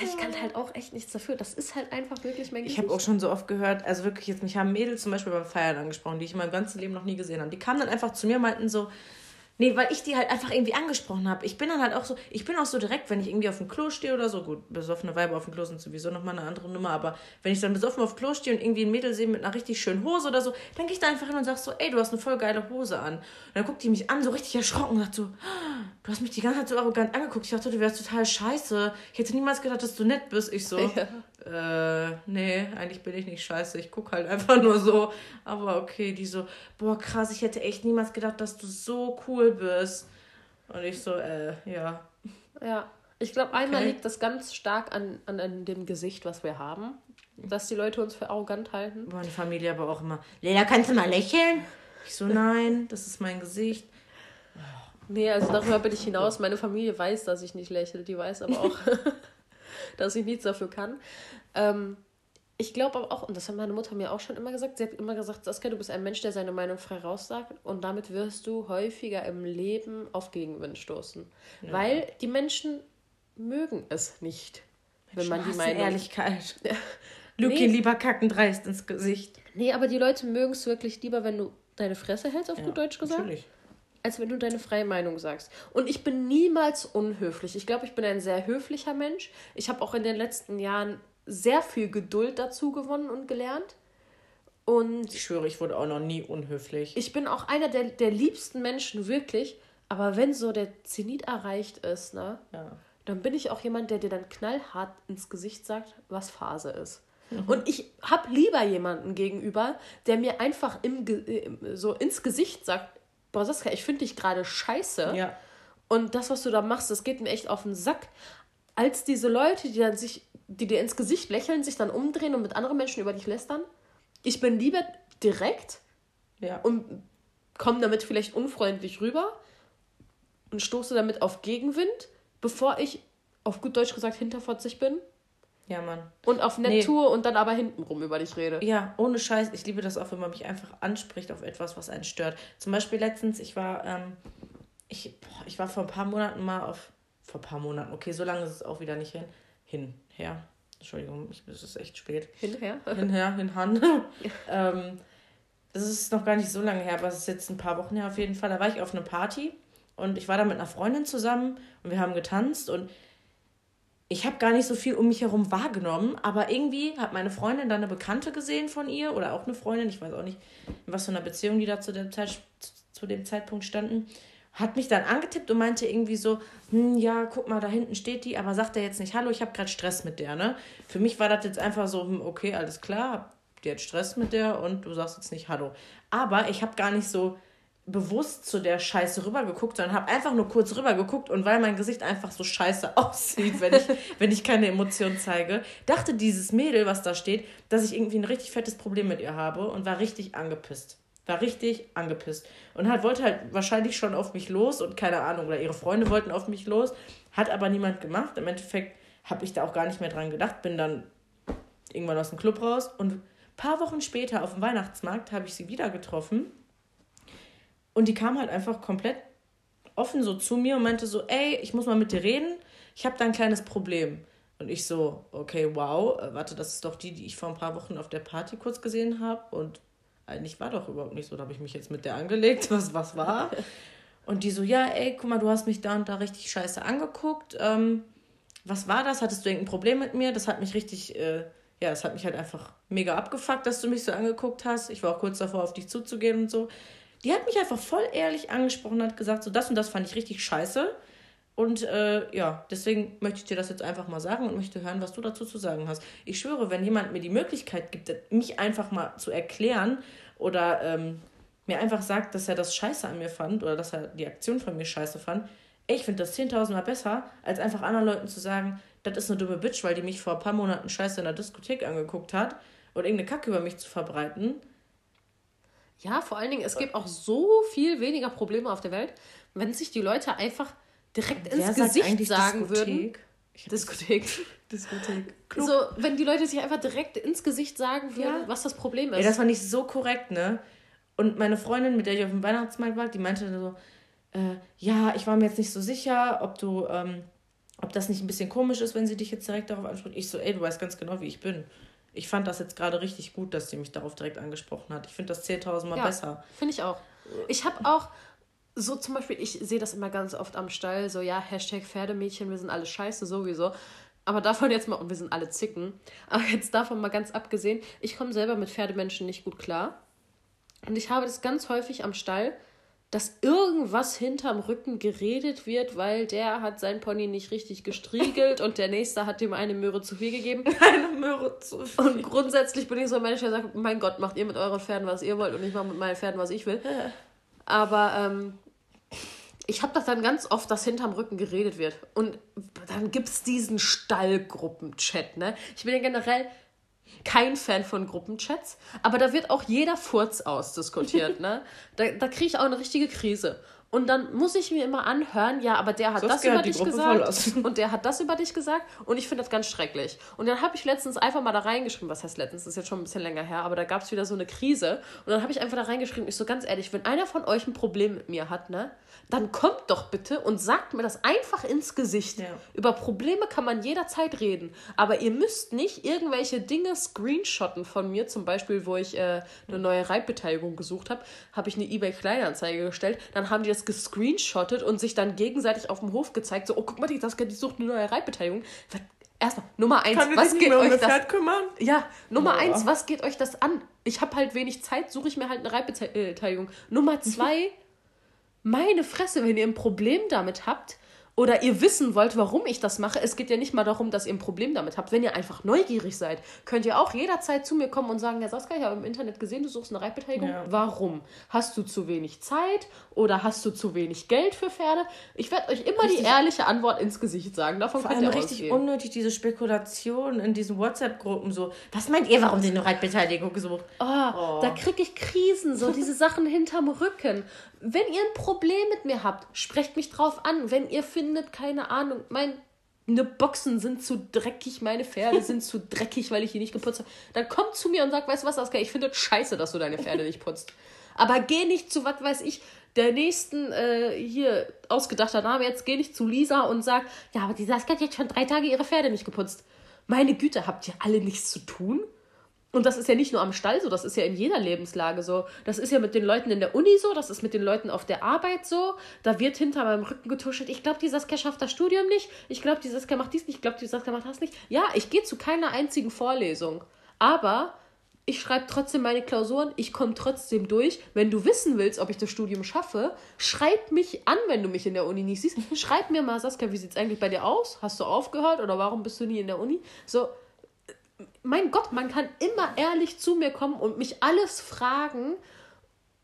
Ja, ich kann halt auch echt nichts dafür. Das ist halt einfach wirklich mein Gesicht. Ich habe auch schon so oft gehört, also wirklich jetzt, mich haben Mädels zum Beispiel beim Feiern angesprochen, die ich in meinem ganzen Leben noch nie gesehen habe. Die kamen dann einfach zu mir und meinten so, Nee, weil ich die halt einfach irgendwie angesprochen habe. Ich bin dann halt auch so, ich bin auch so direkt, wenn ich irgendwie auf dem Klo stehe oder so, gut, besoffene Weiber auf dem Klo sind sowieso nochmal eine andere Nummer, aber wenn ich dann besoffen auf dem Klo stehe und irgendwie ein Mädel sehe mit einer richtig schönen Hose oder so, dann gehe ich da einfach hin und sag so, ey, du hast eine voll geile Hose an. Und dann guckt die mich an, so richtig erschrocken und sagt so, du hast mich die ganze Zeit so arrogant angeguckt. Ich dachte, du wärst total scheiße. Ich hätte niemals gedacht, dass du nett bist. Ich so, ja äh, nee, eigentlich bin ich nicht scheiße, ich gucke halt einfach nur so. Aber okay, die so, boah, krass, ich hätte echt niemals gedacht, dass du so cool bist. Und ich so, äh, ja. Ja, ich glaube, einmal okay. liegt das ganz stark an, an, an dem Gesicht, was wir haben. Dass die Leute uns für arrogant halten. Meine Familie aber auch immer, Lena, kannst du mal lächeln? Ich so, nein, das ist mein Gesicht. Nee, also darüber bin ich hinaus. Meine Familie weiß, dass ich nicht lächle. Die weiß aber auch, dass ich nichts dafür kann. Ähm, ich glaube aber auch, und das hat meine Mutter mir auch schon immer gesagt, sie hat immer gesagt, Saskia, du bist ein Mensch, der seine Meinung frei raussagt und damit wirst du häufiger im Leben auf Gegenwind stoßen. Ja. Weil die Menschen mögen es nicht, wenn man die Meinung... Ehrlichkeit. Luki, nee. lieber kacken dreist ins Gesicht. Nee, aber die Leute mögen es wirklich lieber, wenn du deine Fresse hältst, auf ja, gut Deutsch gesagt. Natürlich als wenn du deine freie Meinung sagst. Und ich bin niemals unhöflich. Ich glaube, ich bin ein sehr höflicher Mensch. Ich habe auch in den letzten Jahren sehr viel Geduld dazu gewonnen und gelernt. Und ich schwöre, ich wurde auch noch nie unhöflich. Ich bin auch einer der, der liebsten Menschen, wirklich. Aber wenn so der Zenit erreicht ist, ne, ja. dann bin ich auch jemand, der dir dann knallhart ins Gesicht sagt, was Phase ist. Mhm. Und ich habe lieber jemanden gegenüber, der mir einfach im, so ins Gesicht sagt, boah, Saskia, ich finde dich gerade scheiße. Ja. Und das, was du da machst, das geht mir echt auf den Sack. Als diese Leute, die dann sich, die dir ins Gesicht lächeln, sich dann umdrehen und mit anderen Menschen über dich lästern. Ich bin lieber direkt ja. und komme damit vielleicht unfreundlich rüber und stoße damit auf Gegenwind, bevor ich, auf gut Deutsch gesagt, hinterfotzig bin ja, Mann. Und auf nett nee. tue und dann aber hintenrum über dich rede. Ja, ohne Scheiß. Ich liebe das auch, wenn man mich einfach anspricht auf etwas, was einen stört. Zum Beispiel letztens, ich war, ähm, ich, boah, ich war vor ein paar Monaten mal auf, vor ein paar Monaten, okay, so lange ist es auch wieder nicht hin, hinher. Entschuldigung, ich, es ist echt spät. Hinher? Hinher, hinhan. ähm, das ist noch gar nicht so lange her, aber es ist jetzt ein paar Wochen her auf jeden Fall. Da war ich auf einer Party und ich war da mit einer Freundin zusammen und wir haben getanzt und ich habe gar nicht so viel um mich herum wahrgenommen, aber irgendwie hat meine Freundin dann eine Bekannte gesehen von ihr oder auch eine Freundin, ich weiß auch nicht, in was für einer Beziehung die da zu dem, Zeit, zu dem Zeitpunkt standen, hat mich dann angetippt und meinte irgendwie so, hm, ja, guck mal, da hinten steht die, aber sagt er jetzt nicht, hallo, ich habe gerade Stress mit der, ne? Für mich war das jetzt einfach so, hm, okay, alles klar, die hat Stress mit der und du sagst jetzt nicht hallo. Aber ich habe gar nicht so bewusst zu der Scheiße rübergeguckt, sondern habe einfach nur kurz rübergeguckt und weil mein Gesicht einfach so scheiße aussieht, wenn ich, wenn ich keine Emotionen zeige, dachte dieses Mädel, was da steht, dass ich irgendwie ein richtig fettes Problem mit ihr habe und war richtig angepisst. War richtig angepisst. Und hat, wollte halt wahrscheinlich schon auf mich los und keine Ahnung, oder ihre Freunde wollten auf mich los, hat aber niemand gemacht. Im Endeffekt habe ich da auch gar nicht mehr dran gedacht, bin dann irgendwann aus dem Club raus und ein paar Wochen später auf dem Weihnachtsmarkt habe ich sie wieder getroffen und die kam halt einfach komplett offen so zu mir und meinte so, ey, ich muss mal mit dir reden, ich habe da ein kleines Problem. Und ich so, okay, wow, äh, warte, das ist doch die, die ich vor ein paar Wochen auf der Party kurz gesehen habe. Und eigentlich war doch überhaupt nicht so. Da habe ich mich jetzt mit der angelegt, was, was war. Und die so, ja, ey, guck mal, du hast mich da und da richtig scheiße angeguckt. Ähm, was war das? Hattest du irgendein Problem mit mir? Das hat mich richtig, äh, ja, das hat mich halt einfach mega abgefuckt, dass du mich so angeguckt hast. Ich war auch kurz davor, auf dich zuzugehen und so. Die hat mich einfach voll ehrlich angesprochen und hat gesagt, so das und das fand ich richtig scheiße. Und äh, ja, deswegen möchte ich dir das jetzt einfach mal sagen und möchte hören, was du dazu zu sagen hast. Ich schwöre, wenn jemand mir die Möglichkeit gibt, mich einfach mal zu erklären oder ähm, mir einfach sagt, dass er das scheiße an mir fand oder dass er die Aktion von mir scheiße fand, ich finde das 10.000 Mal besser, als einfach anderen Leuten zu sagen, das ist eine dumme Bitch, weil die mich vor ein paar Monaten scheiße in der Diskothek angeguckt hat und irgendeine Kacke über mich zu verbreiten. Ja, vor allen Dingen, es gibt auch so viel weniger Probleme auf der Welt, wenn sich die Leute einfach direkt Wer ins Gesicht sagen Diskothek? würden. Diskothek. Diskothek. Klug. So, wenn die Leute sich einfach direkt ins Gesicht sagen würden, ja. was das Problem ist. Ey, das war nicht so korrekt, ne? Und meine Freundin, mit der ich auf dem Weihnachtsmarkt war, die meinte so, äh, ja, ich war mir jetzt nicht so sicher, ob du, ähm, ob das nicht ein bisschen komisch ist, wenn sie dich jetzt direkt darauf anspricht. Ich so, ey, du weißt ganz genau, wie ich bin. Ich fand das jetzt gerade richtig gut, dass sie mich darauf direkt angesprochen hat. Ich finde das 10.000 Mal ja, besser. Finde ich auch. Ich habe auch, so zum Beispiel, ich sehe das immer ganz oft am Stall, so ja, Hashtag Pferdemädchen, wir sind alle scheiße sowieso. Aber davon jetzt mal, und wir sind alle Zicken. Aber jetzt davon mal ganz abgesehen, ich komme selber mit Pferdemenschen nicht gut klar. Und ich habe das ganz häufig am Stall, dass irgendwas hinterm Rücken geredet wird, weil der hat sein Pony nicht richtig gestriegelt und der nächste hat ihm eine Möhre zu viel gegeben. Eine Möhre zu viel. Und grundsätzlich bin ich so ein Mensch, der sagt, mein Gott, macht ihr mit euren Pferden, was ihr wollt und ich mache mit meinen Pferden, was ich will. Aber ähm, ich habe das dann ganz oft, dass hinterm Rücken geredet wird. Und dann gibt es diesen Stallgruppen-Chat, ne? Ich bin ja generell kein Fan von Gruppenchats, aber da wird auch jeder Furz ausdiskutiert, ne? Da, da kriege ich auch eine richtige Krise. Und dann muss ich mir immer anhören, ja, aber der hat Sonst das über dich Gruppe gesagt und der hat das über dich gesagt und ich finde das ganz schrecklich. Und dann habe ich letztens einfach mal da reingeschrieben, was heißt letztens, das ist jetzt schon ein bisschen länger her, aber da gab es wieder so eine Krise und dann habe ich einfach da reingeschrieben, ich so ganz ehrlich, wenn einer von euch ein Problem mit mir hat, ne, dann kommt doch bitte und sagt mir das einfach ins Gesicht. Ja. Über Probleme kann man jederzeit reden, aber ihr müsst nicht irgendwelche Dinge screenshotten von mir, zum Beispiel, wo ich äh, eine neue Reitbeteiligung gesucht habe, habe ich eine eBay-Kleinanzeige gestellt, dann haben die das gescreenshottet und sich dann gegenseitig auf dem Hof gezeigt, so, oh, guck mal, die, das, die sucht eine neue Reitbeteiligung. Erstmal, Nummer eins, Kann was geht euch um das Pferd kümmern? Ja, Nummer Boah. eins, was geht euch das an? Ich habe halt wenig Zeit, suche ich mir halt eine Reitbeteiligung. Nummer zwei, meine Fresse, wenn ihr ein Problem damit habt, oder ihr wissen wollt, warum ich das mache, es geht ja nicht mal darum, dass ihr ein Problem damit habt. Wenn ihr einfach neugierig seid, könnt ihr auch jederzeit zu mir kommen und sagen, ja Saskia, ich habe im Internet gesehen, du suchst eine Reitbeteiligung. Ja. Warum? Hast du zu wenig Zeit oder hast du zu wenig Geld für Pferde? Ich werde euch immer richtig, die ehrliche Antwort ins Gesicht sagen. Davon vor könnt allem ihr richtig ausgehen. unnötig, diese Spekulation in diesen WhatsApp-Gruppen so, was meint ihr, warum sie eine Reitbeteiligung gesucht? Oh, oh. Da kriege ich Krisen, so diese Sachen hinterm Rücken wenn ihr ein Problem mit mir habt, sprecht mich drauf an. Wenn ihr findet, keine Ahnung, meine Boxen sind zu dreckig, meine Pferde sind zu dreckig, weil ich die nicht geputzt habe, dann kommt zu mir und sagt, weißt du was, Aska, ich finde es scheiße, dass du deine Pferde nicht putzt. Aber geh nicht zu, was weiß ich, der nächsten, äh, hier, ausgedachter Name, jetzt geh nicht zu Lisa und sag, ja, aber die Saskia hat jetzt schon drei Tage ihre Pferde nicht geputzt. Meine Güte, habt ihr alle nichts zu tun? Und das ist ja nicht nur am Stall so, das ist ja in jeder Lebenslage so. Das ist ja mit den Leuten in der Uni so, das ist mit den Leuten auf der Arbeit so. Da wird hinter meinem Rücken getuschelt. Ich glaube, die Saskia schafft das Studium nicht. Ich glaube, die Saskia macht dies nicht. Ich glaube, die Saskia macht das nicht. Ja, ich gehe zu keiner einzigen Vorlesung. Aber ich schreibe trotzdem meine Klausuren, ich komme trotzdem durch. Wenn du wissen willst, ob ich das Studium schaffe, schreib mich an, wenn du mich in der Uni nicht siehst. Schreib mir mal, Saskia, wie sieht es eigentlich bei dir aus? Hast du aufgehört oder warum bist du nie in der Uni? So, mein Gott, man kann immer ehrlich zu mir kommen und mich alles fragen.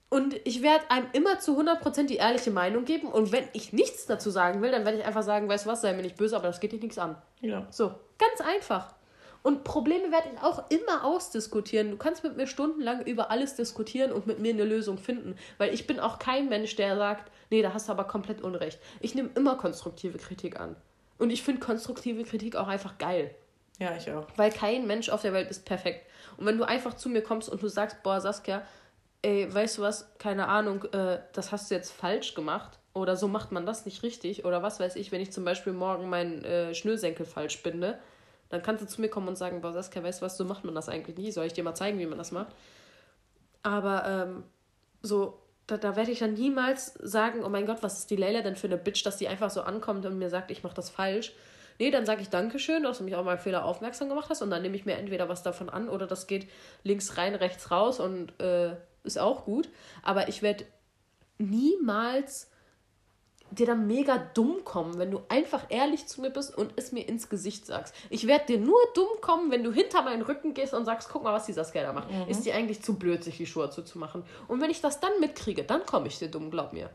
Und ich werde einem immer zu 100% die ehrliche Meinung geben. Und wenn ich nichts dazu sagen will, dann werde ich einfach sagen, weißt du was, sei mir nicht böse, aber das geht dich nichts an. Ja. So, ganz einfach. Und Probleme werde ich auch immer ausdiskutieren. Du kannst mit mir stundenlang über alles diskutieren und mit mir eine Lösung finden. Weil ich bin auch kein Mensch, der sagt, nee, da hast du aber komplett Unrecht. Ich nehme immer konstruktive Kritik an. Und ich finde konstruktive Kritik auch einfach geil. Ja, ich auch. Weil kein Mensch auf der Welt ist perfekt. Und wenn du einfach zu mir kommst und du sagst, boah, Saskia, ey, weißt du was, keine Ahnung, äh, das hast du jetzt falsch gemacht oder so macht man das nicht richtig oder was weiß ich, wenn ich zum Beispiel morgen meinen äh, Schnürsenkel falsch binde, Dann kannst du zu mir kommen und sagen, boah, Saskia, weißt du was, so macht man das eigentlich nie. Soll ich dir mal zeigen, wie man das macht? Aber ähm, so, da, da werde ich dann niemals sagen, oh mein Gott, was ist die Leila denn für eine Bitch, dass die einfach so ankommt und mir sagt, ich mache das falsch. Nee, dann sage ich Dankeschön, dass du mich auch mal Fehler aufmerksam gemacht hast und dann nehme ich mir entweder was davon an oder das geht links rein, rechts raus und äh, ist auch gut. Aber ich werde niemals dir dann mega dumm kommen, wenn du einfach ehrlich zu mir bist und es mir ins Gesicht sagst. Ich werde dir nur dumm kommen, wenn du hinter meinen Rücken gehst und sagst, guck mal, was dieser Skater macht. Mhm. Ist die eigentlich zu blöd, sich die Schuhe zuzumachen? Und wenn ich das dann mitkriege, dann komme ich dir dumm, glaub mir.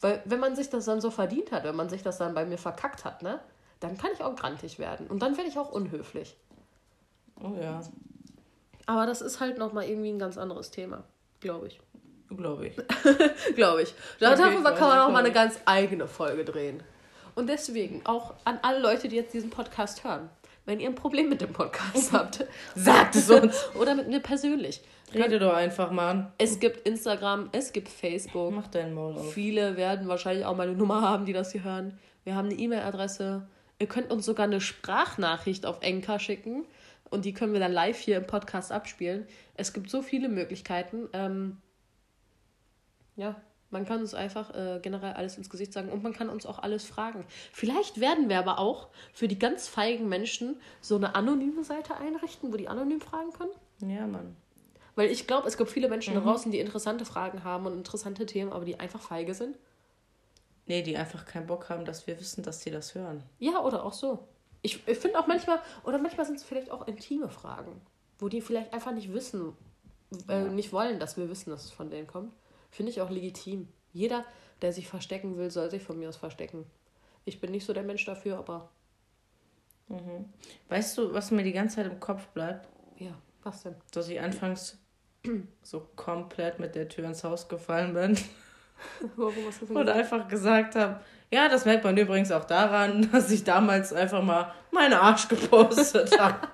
Weil wenn man sich das dann so verdient hat, wenn man sich das dann bei mir verkackt hat, ne, dann kann ich auch grantig werden. Und dann werde ich auch unhöflich. Oh ja. Aber das ist halt nochmal irgendwie ein ganz anderes Thema, glaube ich. Glaube ich. Glaube ich. Darüber kann man auch mal eine ganz eigene Folge drehen. Und deswegen auch an alle Leute, die jetzt diesen Podcast hören. Wenn ihr ein Problem mit dem Podcast habt, sagt es uns. Oder mit mir persönlich. Rede doch einfach, Mann. Es gibt Instagram, es gibt Facebook. Mach deinen Maul auf. Viele werden wahrscheinlich auch meine Nummer haben, die das hier hören. Wir haben eine E-Mail-Adresse. Ihr könnt uns sogar eine Sprachnachricht auf Enka schicken. Und die können wir dann live hier im Podcast abspielen. Es gibt so viele Möglichkeiten. Ähm, ja, man kann uns einfach äh, generell alles ins Gesicht sagen und man kann uns auch alles fragen. Vielleicht werden wir aber auch für die ganz feigen Menschen so eine anonyme Seite einrichten, wo die anonym fragen können. Ja, Mann. Weil ich glaube, es gibt viele Menschen mhm. da draußen, die interessante Fragen haben und interessante Themen, aber die einfach feige sind. Nee, die einfach keinen Bock haben, dass wir wissen, dass die das hören. Ja, oder auch so. Ich, ich finde auch manchmal, oder manchmal sind es vielleicht auch intime Fragen, wo die vielleicht einfach nicht wissen, äh, ja. nicht wollen, dass wir wissen, dass es von denen kommt. Finde ich auch legitim. Jeder, der sich verstecken will, soll sich von mir aus verstecken. Ich bin nicht so der Mensch dafür, aber. Mhm. Weißt du, was mir die ganze Zeit im Kopf bleibt? Ja, was denn? Dass ich anfangs so komplett mit der Tür ins Haus gefallen bin. Warum hast du das Und einfach gesagt habe, ja, das merkt man übrigens auch daran, dass ich damals einfach mal meinen Arsch gepostet habe.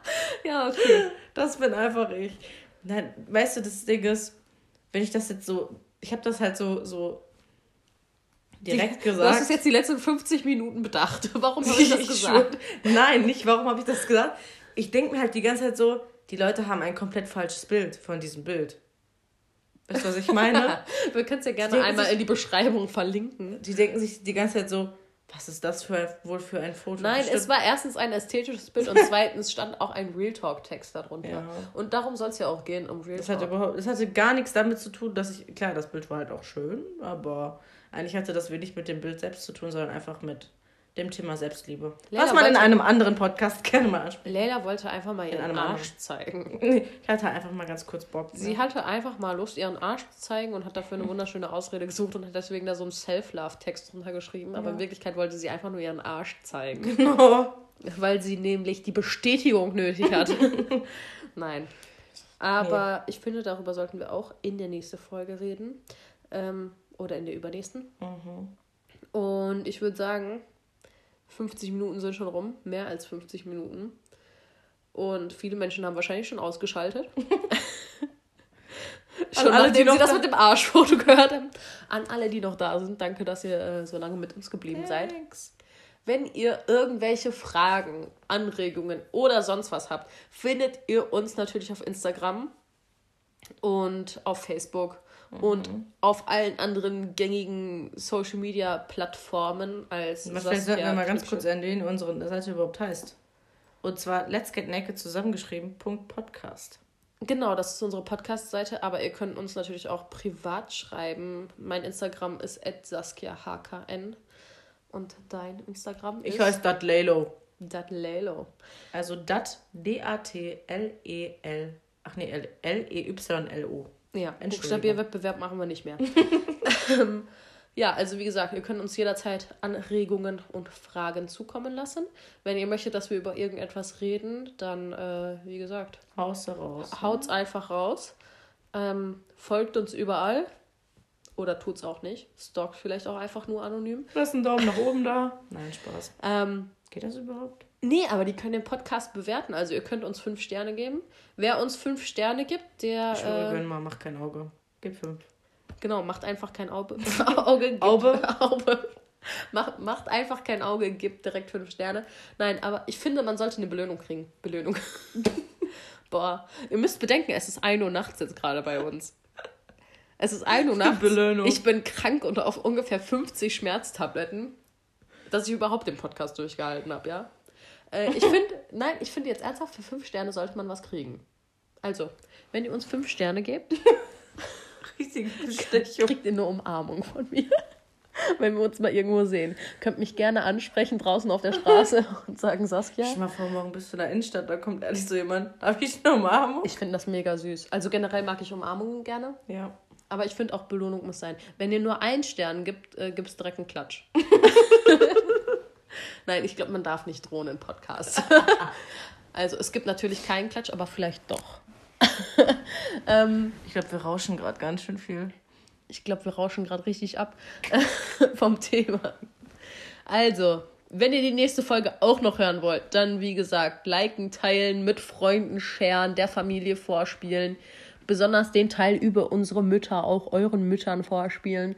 ja, okay. Das bin einfach ich. Nein, weißt du, das Ding ist, wenn ich das jetzt so ich habe das halt so, so direkt die, gesagt. Du hast es jetzt die letzten 50 Minuten bedacht. Warum habe ich das gesagt? Nein, nicht warum habe ich das gesagt. Ich denke mir halt die ganze Zeit so, die Leute haben ein komplett falsches Bild von diesem Bild. Weißt du, was ich meine? Wir können es ja gerne einmal sich, in die Beschreibung verlinken. Die denken sich die ganze Zeit so, was ist das für ein, wohl für ein Foto? Nein, Bestimmt. es war erstens ein ästhetisches Bild und zweitens stand auch ein Real Talk-Text darunter. Ja. Und darum soll es ja auch gehen, um Real das Talk. Hatte überhaupt, das hatte gar nichts damit zu tun, dass ich. Klar, das Bild war halt auch schön, aber eigentlich hatte das wenig mit dem Bild selbst zu tun, sondern einfach mit dem Thema Selbstliebe. Leila was man in einem anderen Podcast gerne mal anspricht. Leila wollte einfach mal ihren Arsch anderen. zeigen. Ich hatte einfach mal ganz kurz Bock. Ne? Sie hatte einfach mal Lust, ihren Arsch zu zeigen und hat dafür eine wunderschöne Ausrede gesucht und hat deswegen da so einen Self-Love-Text drunter geschrieben. Aber ja. in Wirklichkeit wollte sie einfach nur ihren Arsch zeigen. Genau. Weil sie nämlich die Bestätigung nötig hat. Nein. Aber nee. ich finde, darüber sollten wir auch in der nächsten Folge reden. Ähm, oder in der übernächsten. Mhm. Und ich würde sagen, 50 Minuten sind schon rum, mehr als 50 Minuten. Und viele Menschen haben wahrscheinlich schon ausgeschaltet. schon alle, nachdem sie das mit dem Arschfoto gehört haben. An alle, die noch da sind, danke, dass ihr äh, so lange mit uns geblieben Thanks. seid. Wenn ihr irgendwelche Fragen, Anregungen oder sonst was habt, findet ihr uns natürlich auf Instagram und auf Facebook mhm. und auf allen anderen gängigen Social Media Plattformen als. Was vielleicht sollten wir mal ganz kurz erwähnen, unsere Seite überhaupt heißt. Und zwar Let's Get Naked zusammengeschrieben. Podcast. Genau, das ist unsere Podcast-Seite, aber ihr könnt uns natürlich auch privat schreiben. Mein Instagram ist @saskiahkn und dein Instagram ist Ich heiße Datlelo. Datlelo. Also Dat D A T L E L Ach nee, L E Y L O. Ja, Buchstabierwettbewerb machen wir nicht mehr. Ähm, ja, also wie gesagt, ihr könnt uns jederzeit Anregungen und Fragen zukommen lassen. Wenn ihr möchtet, dass wir über irgendetwas reden, dann, äh, wie gesagt, haut's raus. Haut's ne? einfach raus. Ähm, folgt uns überall. Oder tut's auch nicht. Stalkt vielleicht auch einfach nur anonym. Lasst einen Daumen nach oben da. Nein, Spaß. Ähm, Geht das überhaupt? Nee, aber die können den Podcast bewerten. Also ihr könnt uns fünf Sterne geben. Wer uns fünf Sterne gibt, der. Ich schwöre, äh, mal, kein Auge. Gib fünf. Genau, macht einfach kein Auge. Auge. Auge. Auge. macht, macht einfach kein Auge, gibt direkt fünf Sterne. Nein, aber ich finde, man sollte eine Belohnung kriegen. Belohnung. Boah, ihr müsst bedenken, es ist 1 Uhr nachts jetzt gerade bei uns. Es ist 1 Uhr nachts. Belohnung. Ich bin krank und auf ungefähr 50 Schmerztabletten, dass ich überhaupt den Podcast durchgehalten habe, ja? Äh, ich finde, nein, ich finde jetzt ernsthaft, für 5 Sterne sollte man was kriegen. Also, wenn ihr uns 5 Sterne gebt, kriegt ihr eine Umarmung von mir wenn wir uns mal irgendwo sehen. Könnt mich gerne ansprechen draußen auf der Straße und sagen, Saskia. Stell mal vor, morgen bist du in der Innenstadt, da kommt ehrlich so jemand. Darf ich eine Umarmung? Ich finde das mega süß. Also generell mag ich Umarmungen gerne. Ja. Aber ich finde auch Belohnung muss sein. Wenn ihr nur einen Stern gibt, äh, gibt es direkt einen Klatsch. Nein, ich glaube, man darf nicht drohen in Podcasts. also es gibt natürlich keinen Klatsch, aber vielleicht doch. ähm, ich glaube, wir rauschen gerade ganz schön viel. Ich glaube, wir rauschen gerade richtig ab vom Thema. Also, wenn ihr die nächste Folge auch noch hören wollt, dann wie gesagt, liken, teilen, mit Freunden sharen, der Familie vorspielen. Besonders den Teil über unsere Mütter auch euren Müttern vorspielen.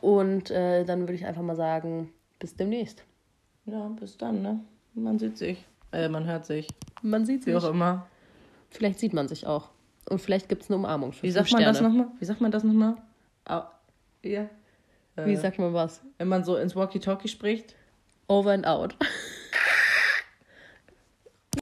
Und äh, dann würde ich einfach mal sagen, bis demnächst. Ja, bis dann, ne? Man sieht sich. Äh, man hört sich. Man sieht sich. Wie auch immer. Vielleicht sieht man sich auch. Und vielleicht gibt es eine Umarmung für Wie sagt man Sterne. das nochmal? Wie sagt man das nochmal? ja. Wie äh, sagt man was? Wenn man so ins Walkie-Talkie spricht. Over and out.